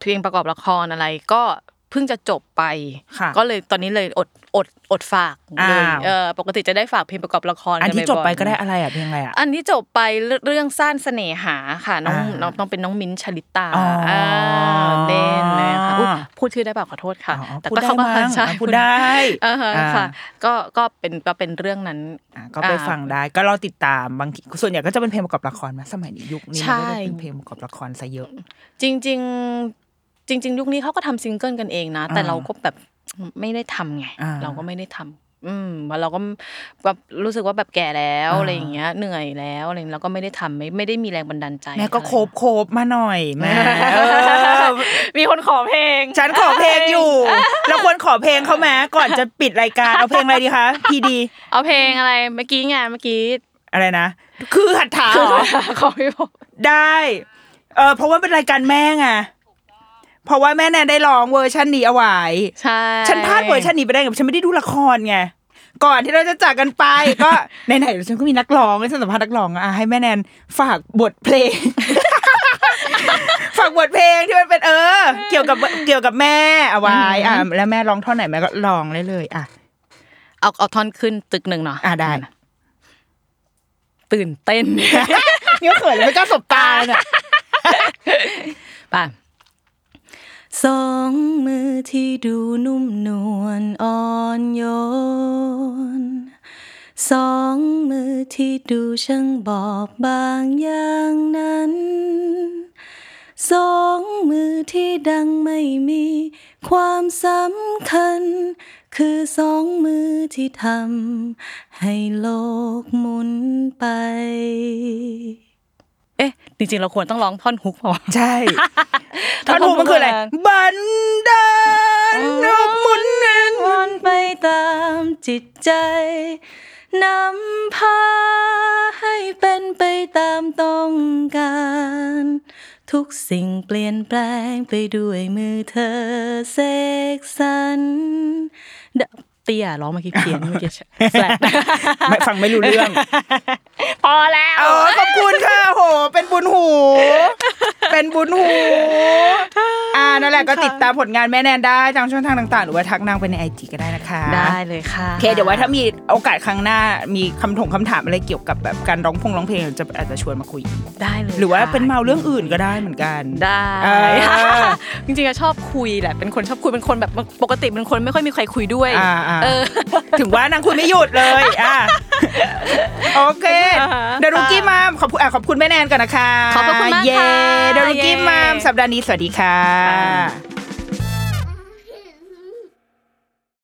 B: เพลงประกอบละครอะไรก็ เพิ่งจะจบไป
A: ค่ะ
B: ก็เลยตอนนี้เลยอดอดอดฝากเลย
A: อ้าว
B: เออปกติจะได้ฝากเพลงประกอบละคร
A: อันที่
B: กั
A: จบไป
B: อยๆ
A: ก็ได้อะไรอะเพลงอะไรอะ
B: อันที่จบไปเรื่องสั้นเสน่หาค่ะน้อง
A: อ่า
B: น้องต้องเป็นน้องมิ้นท์ชลิตา
A: อ๋ออ่า
B: เล่นเลยค่ะอุ๊ยพูดชื่อได้เปล่าขอโทษค่ะ
A: อ๋อ
B: แต่
A: พูด
B: ก็
A: ได้
B: เขาก็
A: มั้ง
B: ใช่
A: พูดได้
B: อ่าฮะ
A: อ่า
B: ค่ะ ก็ก็เป็นก็เป็นเรื่องนั้น
A: อะก็ไปฟังได้ก็รอติดตามบางทีส่วนใหญ่ก็จะเป็นเพลงประกอบละครมาสมัยนี้ยุคนี้
B: ใช่
A: ไม่ได้เป็นเพลงประกอบละครซะเยอะ
B: จริง ๆ จริง ๆ ยุคนี้เขาก็ทำซิงเกิลกันเองนะ แต่
A: อ่า
B: เราก็แบบไม่ได้ทำไง
A: อ่า
B: เราก็ไม่ได้ทำอืมว่าเราก็แบบรู้สึกว่าแบบแก่แล้ว
A: อ่า
B: อะไรอย่างเงี้ย เหนื่อยแล้วอะไรอย่างเงี้ยเราก็ไม่ได้ทำไม่ไม่ได้มีแรงบันดาลใจ
A: แม่ก็
B: อะไร
A: โคบโคบมาหน่อยแม่เออ
B: มีคนขอเพลง
A: ฉันขอเพลงอยู่เราควรขอเพลงเขาแม้ก่อนจะปิดรายการเอาเพลงอะไรดีคะพีดี
B: เอาเพลงอะไรเมื่อกี้ไงเมื่อกี้
A: อะไรนะ คือหัตถาเหรอ
B: ขอพี่บอก
A: ได้เออเพราะว่าเป็นรายการแม่ไง เพราะว่าแม่แนนได้ร้องเวอร์ชันนี้เอาไว้
B: ใช่
A: ฉันพลาดเวอร์ชันนี้ไปได้กับฉันไม่ได้ดูละครไงก่อนที่เราจะจากกันไปก็ไหนๆฉันก็มีนักร้องฉันสัมภาษณ์นักร้องอะให้แม่แนนฝากบทเพลง ฝากบทเพลงที่มันเป็นเออ เกี่ยวกับเกี่ยวกับแม่เอาไว้อะแล้วแม่ร้องท่อนไหนแม่ก็ร้องเลยเลยอะ
B: เอาเอาท่อนขึ้นตึกหนึ่งเนาะ
A: อะได้
B: ตื่นเต้น
A: นี่ก็เขินเลยไม่กล้าสบตาเลยเนี่ย
B: ป่ะ สองมือที่ดูนุ่มนวลอ่อนโยน สองมือที่ดูช่างบอบบางอย่างนั้น สองมือที่ดังไม่มีความสำคัญ คือสองมือที่ทำให้โลกหมุนไป อ๊ะจริงๆเราควรต้องร้องท่อนฮุกพอ
A: ใช่ท่อนหูมันคืออะไรบันดาลนกหมุนเงิน
B: วนไปตามจิตใจนำพาให้เป็นไปตามต้องการ ทุกสิ่งเปลี่ยนแปลงไปด้วยมือเธอเสกสรรด เตี้ยร้องเมื่อกี้เพี้ยนเมื่อกี้แฟลต
A: ไม่ฟังไม่รู้เรื่อง
B: พอแล้ว
A: เออขอบคุณค่ะโห เป็นบุญหู เป็นบุญหู อ่านั่นแหละก็ติดตามผลงานแม่แนนได้ทางช่องทางต่าง ๆ หรือว่าทักนางไปในไอจีก็ได้นะคะ
B: ได้เลยค่ะ
A: โอเคเดี๋ยวไว้ถ้ามีโอกาสครั้งหน้ามีคำถงคำถามอะไรเกี่ยวกับแบบการร้องพงร้องเพลงจะอาจจะชวนมาคุย
B: ได้เลย
A: หรือว่า
B: ค่ะ
A: เป็นเมาเรื่องอื่นก็ได้เหมือนกัน
B: ได้
A: เออ
B: จริงๆอะชอบคุยแหละเป็นคนชอบคุยเป็นคนแบบปกติเป็นคนไม่ค่อยมีใครคุยด้วย
A: อ่าอ่า
B: เออ
A: ถึงว่านางคุยไม่หยุดเลยอะโอเค
B: อ่าฮะ
A: เดรุกี้มามขอบคุณอะขอบคุณแม่แนนก่อนนะคะ
B: ขอบพระคุณมาก
A: เย้
B: ค่ะ
A: เดรุกี้
B: เย้
A: มามสัปดาห์นี้สวัสดีค่ะ
B: ค่ะ